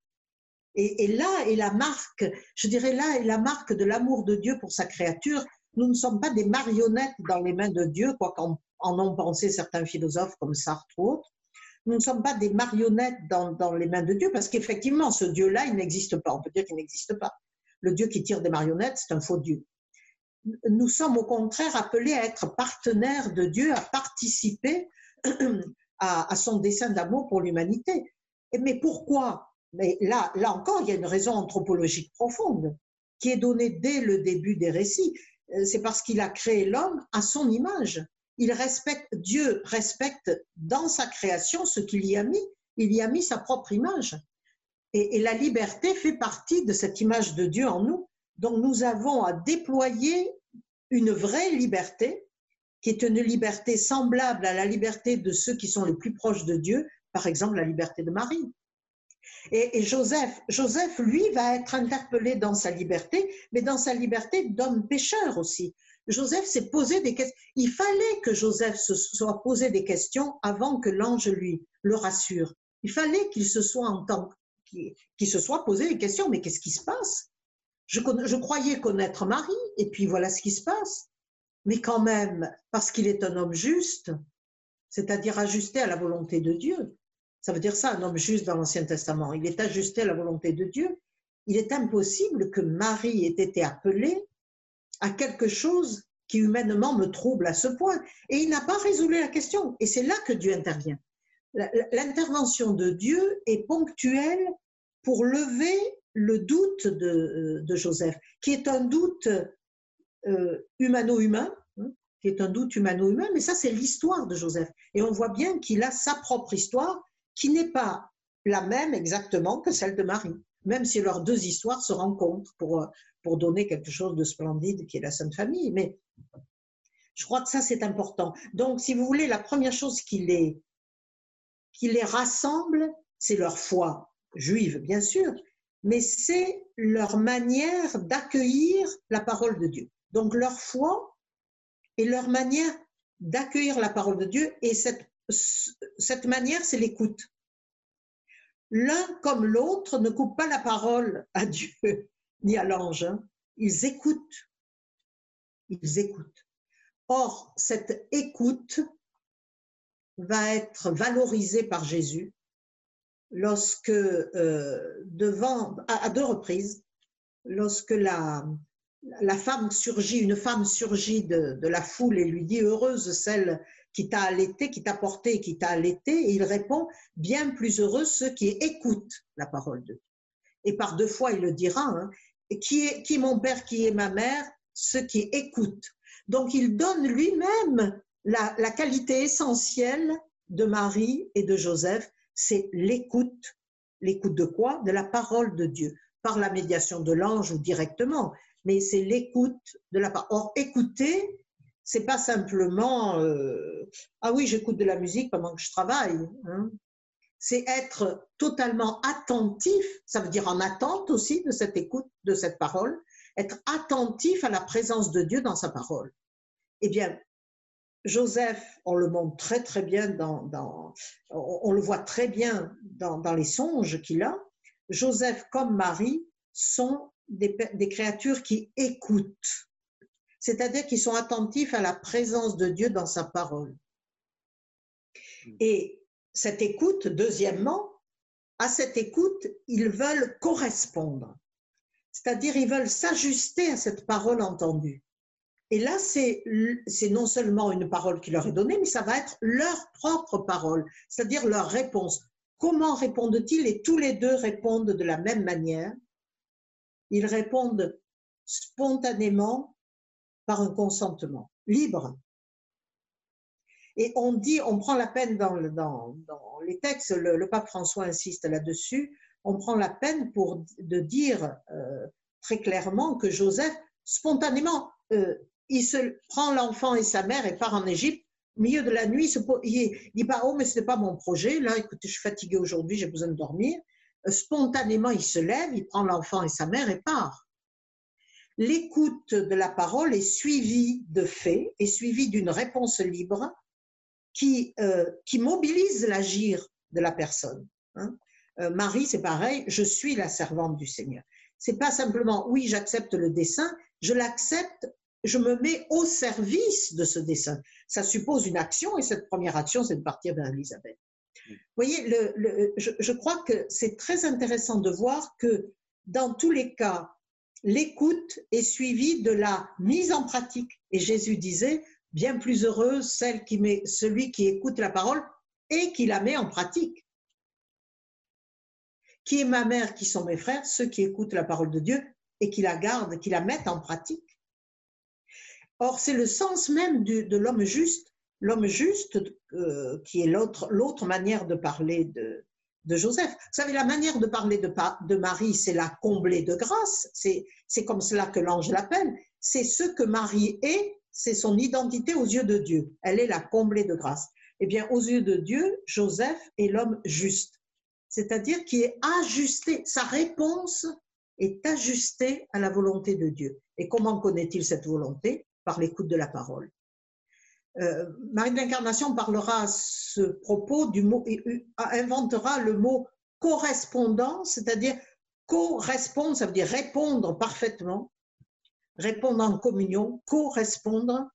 Et, là est la marque, je dirais là est la marque de l'amour de Dieu pour sa créature. Nous ne sommes pas des marionnettes dans les mains de Dieu, quoi qu'en en ont pensé certains philosophes comme Sartre ou autres. Nous ne sommes pas des marionnettes dans, dans les mains de Dieu, parce qu'effectivement, ce Dieu-là, il n'existe pas. On peut dire qu'il n'existe pas. Le Dieu qui tire des marionnettes, c'est un faux Dieu. Nous sommes au contraire appelés à être partenaires de Dieu, à participer *clears throat* à, son dessein d'amour pour l'humanité. Mais pourquoi Mais là, là encore, il y a une raison anthropologique profonde qui est donnée dès le début des récits. Euh, c'est parce qu'il a créé l'homme à son image. Il respecte, Dieu respecte dans sa création ce qu'il y a mis. Il y a mis sa propre image. Et, et, la liberté fait partie de cette image de Dieu en nous. Donc nous avons à déployer une vraie liberté qui est une liberté semblable à la liberté de ceux qui sont les plus proches de Dieu, par exemple la liberté de Marie. Et, Joseph, Joseph, lui, va être interpellé dans sa liberté, mais dans sa liberté d'homme pécheur aussi. Joseph s'est posé des questions. Il fallait que Joseph se soit posé des questions avant que l'ange lui le rassure. Il fallait qu'il se soit en tant qu'il se soit posé des questions. Mais qu'est-ce qui se passe? Je, je croyais connaître Marie, et puis voilà ce qui se passe mais quand même, parce qu'il est un homme juste, c'est-à-dire ajusté à la volonté de Dieu. Ça veut dire ça, un homme juste dans l'Ancien Testament. Il est ajusté à la volonté de Dieu. Il est impossible que Marie ait été appelée à quelque chose qui humainement me trouble à ce point. Et il n'a pas résolu la question. Et c'est là que Dieu intervient. L'intervention de Dieu est ponctuelle pour lever le doute de, de Joseph, qui est un doute euh, humano-humain, hein, qui est un doute humano-humain, mais ça c'est l'histoire de Joseph. Et on voit bien qu'il a sa propre histoire qui n'est pas la même exactement que celle de Marie, même si leurs deux histoires se rencontrent pour, pour donner quelque chose de splendide qui est la Sainte Famille. Mais je crois que ça c'est important. Donc si vous voulez, la première chose qui les, qui les rassemble, c'est leur foi juive, bien sûr, mais c'est leur manière d'accueillir la parole de Dieu. Donc leur foi et leur manière d'accueillir la parole de Dieu, et cette, cette manière, c'est l'écoute. L'un comme l'autre ne coupe pas la parole à Dieu *laughs* ni à l'ange. Hein. Ils écoutent. Ils écoutent. Or, cette écoute va être valorisée par Jésus lorsque, euh, devant, à, deux reprises, lorsque la, la femme surgit, une femme surgit de, la foule et lui dit Heureuse celle qui t'a allaité, qui t'a porté qui t'a allaité. Et il répond Bien plus heureux ceux qui écoutent la parole de Dieu. Et par deux fois, il le dira hein, qui, est, qui mon père, qui est ma mère? Ceux qui écoutent. Donc il donne lui-même la, la qualité essentielle de Marie et de Joseph c'est l'écoute. L'écoute de quoi? De la parole de Dieu, par la médiation de l'ange ou directement mais c'est l'écoute de la part. Or, écouter, c'est pas simplement euh, ah oui, j'écoute de la musique pendant que je travaille. Hein. C'est être totalement attentif, ça veut dire en attente aussi de cette écoute, de cette parole, être attentif à la présence de Dieu dans sa parole. Eh bien, Joseph, on le montre très très bien dans, on le voit très bien dans les songes qu'il a. Joseph comme Marie sont des, créatures qui écoutent, c'est-à-dire qui sont attentifs à la présence de Dieu dans sa parole. Et cette écoute, deuxièmement, à cette écoute, ils veulent correspondre. C'est-à-dire, ils veulent s'ajuster à cette parole entendue. Et là, c'est non seulement une parole qui leur est donnée, mais ça va être leur propre parole, c'est-à-dire leur réponse. Comment répondent-ils? Et tous les deux répondent de la même manière. Ils répondent spontanément par un consentement libre. Et on dit, on prend la peine dans, les textes, le, pape François insiste là-dessus, on prend la peine pour de dire euh, très clairement que Joseph, spontanément, euh, il se prend l'enfant et sa mère et part en Égypte. Au milieu de la nuit, il, dit pas oh mais ce n'est pas mon projet. Là, écoutez, je suis fatigué aujourd'hui, j'ai besoin de dormir. Euh, spontanément, il se lève, il prend l'enfant et sa mère et part. L'écoute de la parole est suivie de faits, est suivie d'une réponse libre qui, euh, qui mobilise l'agir de la personne. Hein. Euh, Marie, c'est pareil, je suis la servante du Seigneur. C'est pas simplement oui, j'accepte le dessin, je l'accepte je me mets au service de ce dessin. Ça suppose une action et cette première action, c'est de partir vers Elisabeth. Vous voyez, je, crois que c'est très intéressant de voir que dans tous les cas, l'écoute est suivie de la mise en pratique. Et Jésus disait, bien plus heureuse celle qui met, celui qui écoute la parole et qui la met en pratique. Qui est ma mère, qui sont mes frères, ceux qui écoutent la parole de Dieu et qui la gardent, qui la mettent en pratique. Or, c'est le sens même de l'homme juste, l'homme juste euh, qui est l'autre manière de parler de, Joseph. Vous savez, la manière de parler de, Marie, c'est la combler de grâce, c'est comme cela que l'ange l'appelle, c'est ce que Marie est, c'est son identité aux yeux de Dieu. Elle est la comblée de grâce. Eh bien, aux yeux de Dieu, Joseph est l'homme juste, c'est-à-dire qui est ajusté, sa réponse est ajustée à la volonté de Dieu. Et comment connaît-il cette volonté? Par l'écoute de la parole. Euh, Marie de l'Incarnation parlera à ce propos du mot, inventera le mot correspondant, c'est-à-dire correspondre, ça veut dire répondre parfaitement, répondre en communion, correspondre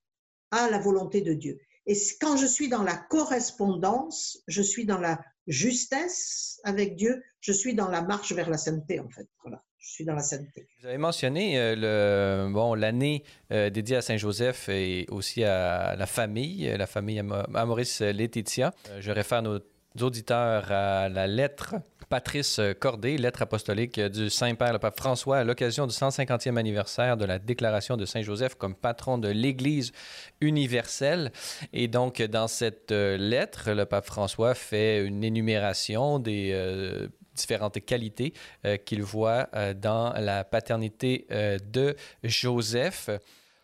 à la volonté de Dieu. Et quand je suis dans la correspondance, je suis dans la justesse avec Dieu, je suis dans la marche vers la sainteté en fait. Voilà je suis dans la. Vous avez mentionné euh, le, bon, l'année euh, dédiée à Saint-Joseph et aussi à la famille, la famille à Maurice Laetitia. Euh, je réfère nos auditeurs à la lettre Patrice Cordé, lettre apostolique du Saint-Père le Pape François à l'occasion du 150e anniversaire de la déclaration de Saint-Joseph comme patron de l'Église universelle. Et donc, dans cette lettre, le Pape François fait une énumération des différentes qualités euh, qu'il voit euh, dans la paternité euh, de Joseph.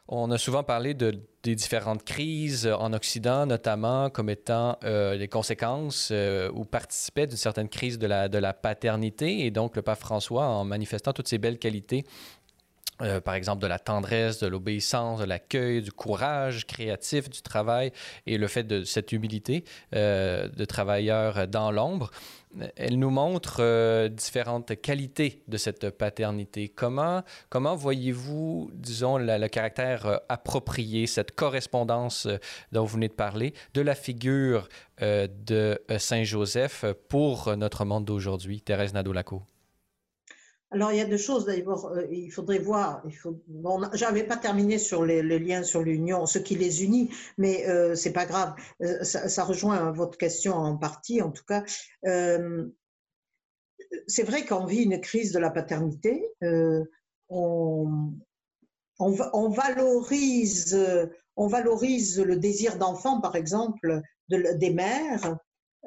On a souvent parlé de, des différentes crises en Occident, notamment comme étant des conséquences ou participaient d'une certaine crise de la, de la paternité. Et donc, le pape François, en manifestant toutes ces belles qualités, par exemple de la tendresse, de l'obéissance, de l'accueil, du courage créatif, du travail et le fait de cette humilité de travailleur dans l'ombre elle nous montre euh, différentes qualités de cette paternité. Comment, comment voyez-vous, disons, le caractère euh, approprié, cette correspondance euh, dont vous venez de parler, de la figure de Saint-Joseph pour notre monde d'aujourd'hui? Thérèse Nadeau-Laco. Alors, il y a deux choses. D'abord, euh, il faudrait voir. Faut, j'avais pas terminé sur les, liens sur l'union, ce qui les unit, mais euh, c'est pas grave. Euh, ça, rejoint votre question en partie, en tout cas. Euh, c'est vrai qu'on vit une crise de la paternité. On, valorise, le désir d'enfant, par exemple, de, des mères,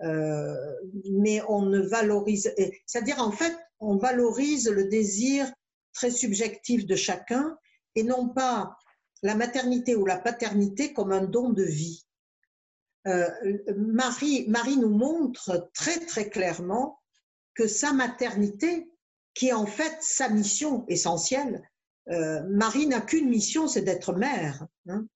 mais on ne valorise. C'est-à-dire, en fait, on valorise le désir très subjectif de chacun et non pas la maternité ou la paternité comme un don de vie. Euh, Marie, Marie nous montre très très clairement que sa maternité, qui est en fait sa mission essentielle, euh, Marie n'a qu'une mission, c'est d'être mère, hein.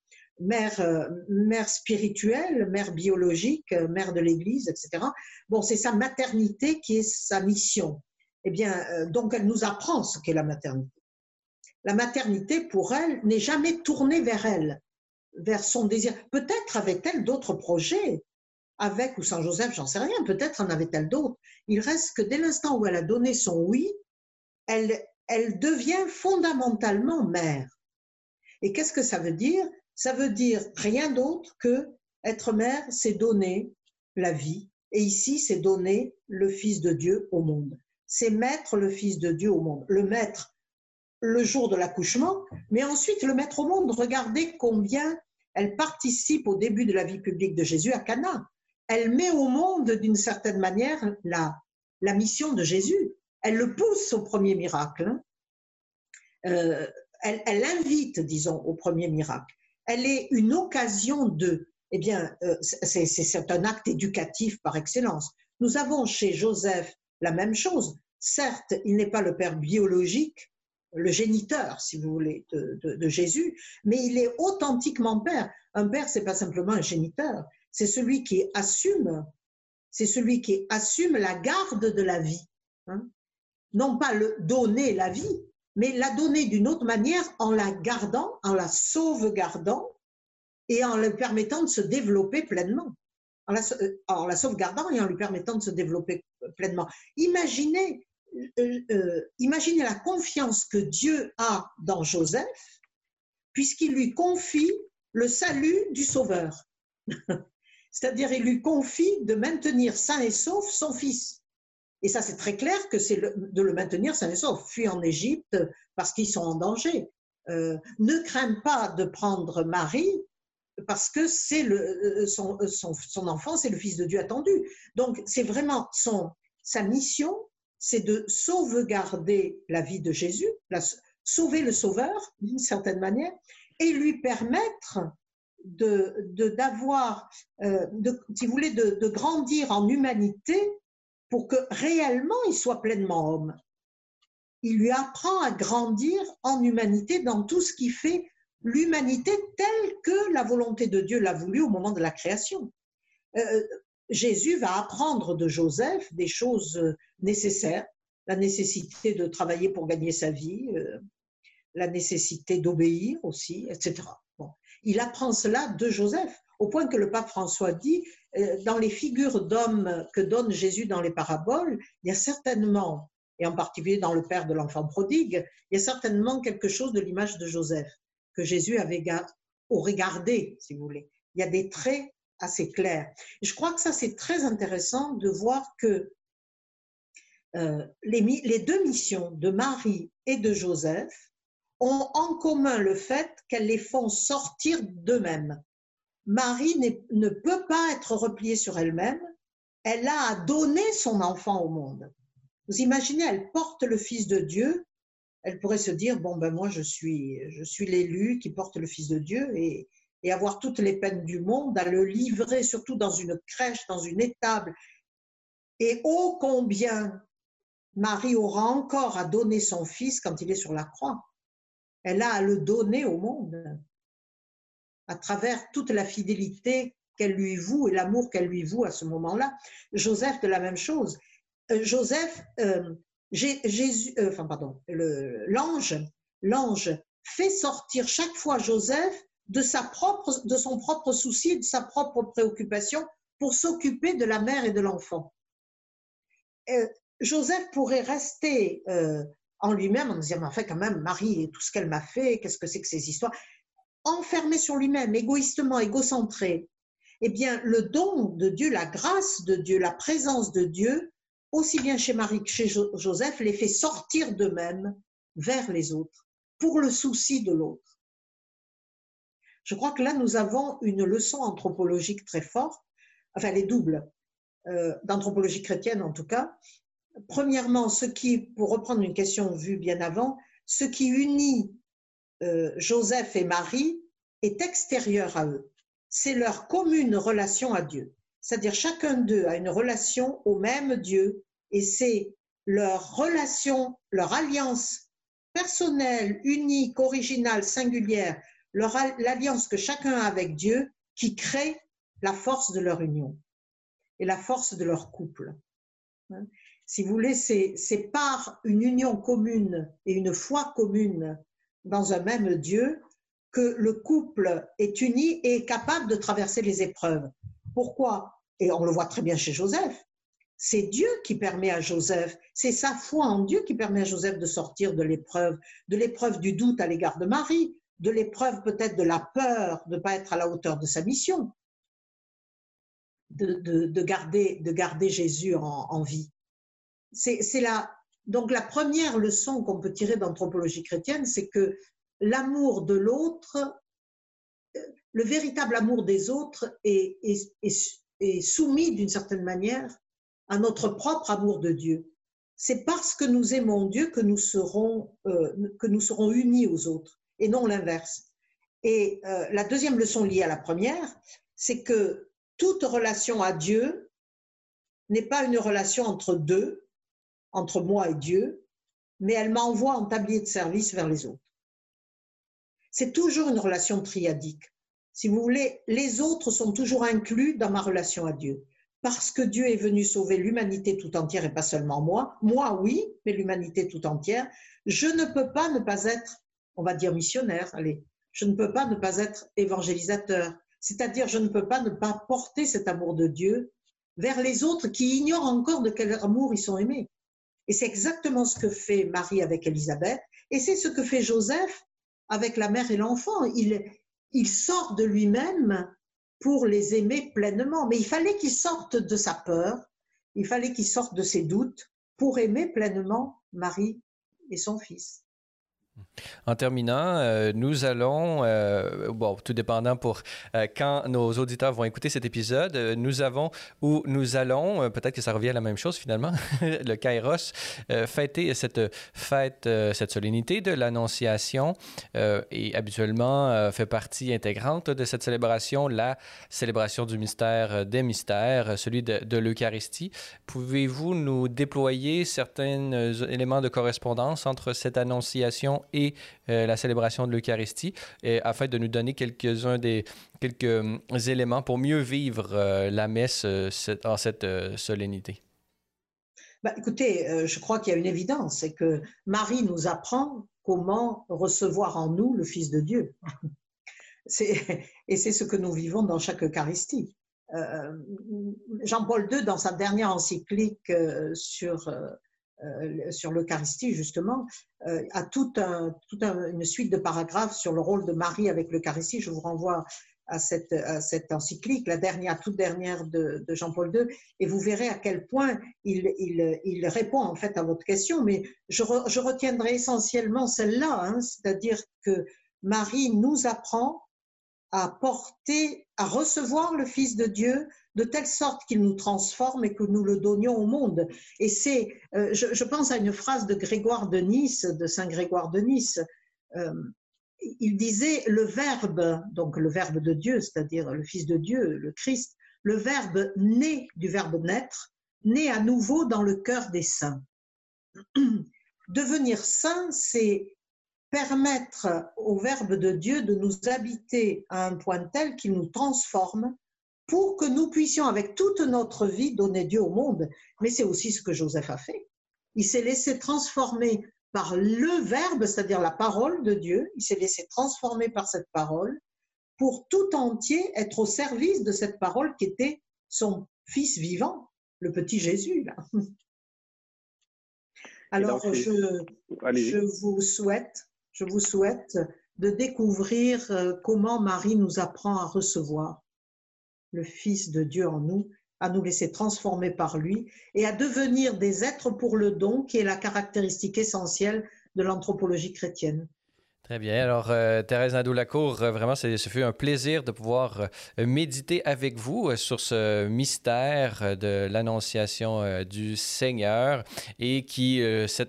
mère, euh, mère spirituelle, mère biologique, mère de l'Église, etc. Bon, c'est sa maternité qui est sa mission eh bien, euh, donc elle nous apprend ce qu'est la maternité. La maternité, pour elle, n'est jamais tournée vers elle, vers son désir. Peut-être avait-elle d'autres projets, avec ou sans Joseph, j'en sais rien, peut-être en avait-elle d'autres. Il reste que dès l'instant où elle a donné son oui, elle, elle devient fondamentalement mère. Et qu'est-ce que ça veut dire? Ça veut dire rien d'autre que être mère, c'est donner la vie. Et ici, c'est donner le Fils de Dieu au monde. C'est mettre le Fils de Dieu au monde. Le mettre le jour de l'accouchement, mais ensuite le mettre au monde. Regardez combien elle participe au début de la vie publique de Jésus à Cana. Elle met au monde d'une certaine manière la, la mission de Jésus. Elle le pousse au premier miracle. Euh, elle, elle l'invite, disons, au premier miracle. Elle est une occasion de. Eh bien, euh, c'est un acte éducatif par excellence. Nous avons chez Joseph la même chose. Certes, il n'est pas le père biologique, le géniteur, si vous voulez, de, Jésus, mais il est authentiquement père. Un père, c'est pas simplement un géniteur, c'est celui qui assume, c'est celui qui assume la garde de la vie. Hein. Non pas le donner la vie, mais la donner d'une autre manière en la gardant, en la sauvegardant et en lui permettant de se développer pleinement. En la, euh, en la sauvegardant et en lui permettant de se développer pleinement. Imaginez euh, euh, imaginez la confiance que Dieu a dans Joseph, puisqu'il lui confie le salut du Sauveur. *laughs* C'est-à-dire, il lui confie de maintenir sain et sauf son fils. Et ça, c'est très clair que c'est de le maintenir sain et sauf. Fuit en Égypte parce qu'ils sont en danger. Euh, ne crains pas de prendre Marie parce que c'est le, son, son, son, enfant, c'est le fils de Dieu attendu. Donc, c'est vraiment sa mission c'est de sauvegarder la vie de Jésus, sauver le Sauveur d'une certaine manière, et lui permettre de d'avoir, euh, si vous voulez, de, grandir en humanité pour que réellement il soit pleinement homme. Il lui apprend à grandir en humanité dans tout ce qui fait l'humanité telle que la volonté de Dieu l'a voulu au moment de la création. Euh, Jésus va apprendre de Joseph des choses euh, nécessaires, la nécessité de travailler pour gagner sa vie, euh, la nécessité d'obéir aussi, etc. Il apprend cela de Joseph, au point que le pape François dit, dans les figures d'hommes que donne Jésus dans les paraboles, il y a certainement, et en particulier dans le Père de l'enfant prodigue, il y a certainement quelque chose de l'image de Joseph que Jésus avait aurait gardé, si vous voulez. Il y a des traits assez clair. je crois que ça, c'est très intéressant de voir que euh, les, les, deux missions de Marie et de Joseph ont en commun le fait qu'elles les font sortir d'eux-mêmes. Marie ne peut pas être repliée sur elle-même, elle a à donner son enfant au monde. Vous imaginez, elle porte le Fils de Dieu, elle pourrait se dire, bon, ben moi, je suis, je suis l'élu qui porte le Fils de Dieu et, et avoir toutes les peines du monde, à le livrer surtout dans une crèche, dans une étable. Et ô combien Marie aura encore à donner son fils quand il est sur la croix. Elle a à le donner au monde à travers toute la fidélité qu'elle lui voue et l'amour qu'elle lui voue à ce moment-là. Joseph de la même chose. Euh, Joseph, euh, Jésus, euh, enfin pardon, l'ange, l'ange fait sortir chaque fois Joseph de, sa propre, de son propre souci, de sa propre préoccupation pour s'occuper de la mère et de l'enfant. Euh, Joseph pourrait rester euh, en lui-même en disant, mais enfin quand même, Marie, et tout ce qu'elle m'a fait, qu'est-ce que c'est que ces histoires? Enfermé sur lui-même, égoïstement, égocentré. Eh bien, le don de Dieu, la grâce de Dieu, la présence de Dieu, aussi bien chez Marie que chez Joseph, les fait sortir d'eux-mêmes vers les autres, pour le souci de l'autre. Je crois que là, nous avons une leçon anthropologique très forte, enfin, elle est double, euh, d'anthropologie chrétienne en tout cas. Premièrement, ce qui, pour reprendre une question vue bien avant, ce qui unit euh, Joseph et Marie est extérieur à eux. C'est leur commune relation à Dieu. C'est-à-dire chacun d'eux a une relation au même Dieu et c'est leur relation, leur alliance personnelle, unique, originale, singulière l'alliance que chacun a avec Dieu qui crée la force de leur union et la force de leur couple. Hein? Si vous voulez, c'est par une union commune et une foi commune dans un même Dieu que le couple est uni et est capable de traverser les épreuves. Pourquoi? Et on le voit très bien chez Joseph. c'est Dieu qui permet à Joseph, c'est sa foi en Dieu qui permet à Joseph de sortir de l'épreuve, de l'épreuve du doute à l'égard de Marie, de l'épreuve peut-être de la peur de ne pas être à la hauteur de sa mission, de, garder, de garder Jésus en, vie. C'est la, donc la première leçon qu'on peut tirer d'anthropologie chrétienne, c'est que l'amour de l'autre, le véritable amour des autres est soumis d'une certaine manière à notre propre amour de Dieu. C'est parce que nous aimons Dieu que nous serons, euh, que nous serons unis aux autres et non l'inverse. Et euh, la deuxième leçon liée à la première, c'est que toute relation à Dieu n'est pas une relation entre deux, entre moi et Dieu, mais elle m'envoie en tablier de service vers les autres. C'est toujours une relation triadique. Si vous voulez, les autres sont toujours inclus dans ma relation à Dieu. Parce que Dieu est venu sauver l'humanité tout entière et pas seulement moi, moi oui, mais l'humanité tout entière, je ne peux pas ne pas être, on va dire missionnaire, allez, je ne peux pas ne pas être évangélisateur, c'est-à-dire je ne peux pas ne pas porter cet amour de Dieu vers les autres qui ignorent encore de quel amour ils sont aimés. Et c'est exactement ce que fait Marie avec Élisabeth, et c'est ce que fait Joseph avec la mère et l'enfant. Il, il sort de lui-même pour les aimer pleinement. Mais il fallait qu'il sorte de sa peur, il fallait qu'il sorte de ses doutes pour aimer pleinement Marie et son fils. En terminant, euh, nous allons, euh, bon, tout dépendant pour euh, quand nos auditeurs vont écouter cet épisode, nous avons ou nous allons, peut-être que ça revient à la même chose finalement, *laughs* le Kairos, fêter cette fête, cette solennité de l'Annonciation et habituellement fait partie intégrante de cette célébration, la célébration du mystère des mystères, celui de, de l'Eucharistie. Pouvez-vous nous déployer certains éléments de correspondance entre cette Annonciation et euh, la célébration de l'Eucharistie, afin de nous donner quelques-uns des quelques euh, éléments pour mieux vivre euh, la messe en cette solennité. Bah, écoutez, je crois qu'il y a une évidence, c'est que Marie nous apprend comment recevoir en nous le Fils de Dieu. *laughs* et c'est ce que nous vivons dans chaque Eucharistie. Jean-Paul II, dans sa dernière encyclique sur euh, sur l'Eucharistie, justement, euh, a toute, un, une suite de paragraphes sur le rôle de Marie avec l'Eucharistie. Je vous renvoie à cette, cette, encyclique, la dernière, toute dernière de, Jean-Paul II, et vous verrez à quel point il, il, répond en fait à votre question. Mais je, je retiendrai essentiellement celle-là, hein, c'est-à-dire que Marie nous apprend à porter, à recevoir le Fils de Dieu de telle sorte qu'il nous transforme et que nous le donnions au monde. Et c'est, euh, je, pense à une phrase de Grégoire de Nice, de Saint Grégoire de Nice. Euh, il disait le Verbe, donc le Verbe de Dieu, c'est-à-dire le Fils de Dieu, le Christ, le Verbe né du Verbe naître, né à nouveau dans le cœur des saints. *clears throat* Devenir saint, c'est permettre au Verbe de Dieu de nous habiter à un point tel qu'il nous transforme pour que nous puissions, avec toute notre vie, donner Dieu au monde. Mais c'est aussi ce que Joseph a fait. Il s'est laissé transformer par le Verbe, c'est-à-dire la parole de Dieu. Il s'est laissé transformer par cette parole pour tout entier être au service de cette parole qui était son fils vivant, le petit Jésus. Là. Alors, je, je, vous souhaite, je vous souhaite de découvrir euh, comment Marie nous apprend à recevoir le Fils de Dieu en nous, à nous laisser transformer par lui et à devenir des êtres pour le don, qui est la caractéristique essentielle de l'anthropologie chrétienne. Très bien. Alors, euh, Thérèse Nadeau-Lacour, euh, vraiment, ce fut un plaisir de pouvoir euh, méditer avec vous sur ce mystère de l'annonciation du Seigneur et qui,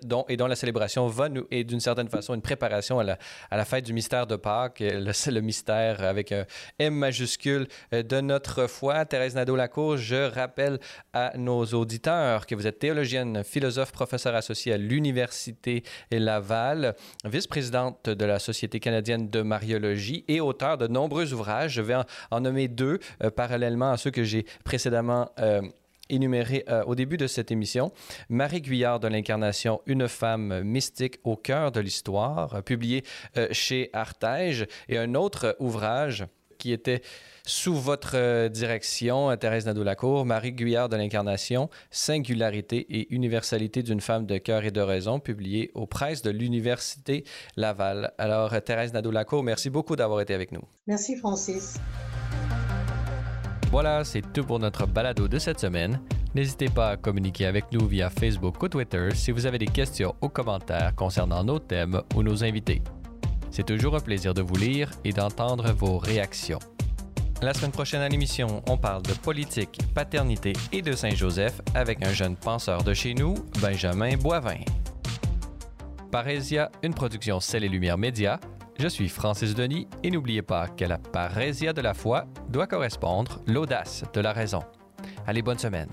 dont, et dont la célébration va nous, est d'une certaine façon une préparation à la, à la fête du mystère de Pâques, le, le mystère avec un M majuscule de notre foi. Thérèse Nadeau-Lacour, je rappelle à nos auditeurs que vous êtes théologienne, philosophe, professeur associé à l'Université Laval, vice-présidente de la Société canadienne de mariologie et auteur de nombreux ouvrages. Je vais en, nommer deux euh, parallèlement à ceux que j'ai précédemment euh, énumérés euh, au début de cette émission. Marie Guyard de l'Incarnation, une femme mystique au cœur de l'histoire, publié chez Artege, et un autre ouvrage qui était sous votre euh, direction, Thérèse Nadeau-Lacour, Marie Guyard de l'Incarnation, Singularité et universalité d'une femme de cœur et de raison, publié aux presses de l'Université Laval. Alors, Thérèse Nadeau-Lacour, merci beaucoup d'avoir été avec nous. Merci, Francis. Voilà, c'est tout pour notre balado de cette semaine. N'hésitez pas à communiquer avec nous via Facebook ou Twitter si vous avez des questions ou commentaires concernant nos thèmes ou nos invités. C'est toujours un plaisir de vous lire et d'entendre vos réactions. La semaine prochaine à l'émission, on parle de politique, paternité et de Saint-Joseph avec un jeune penseur de chez nous, Benjamin Boivin. Parésia, une production Celle et Lumière Média. Je suis Francis Denis et n'oubliez pas que la parésia de la foi doit correspondre l'audace de la raison. Allez, bonne semaine.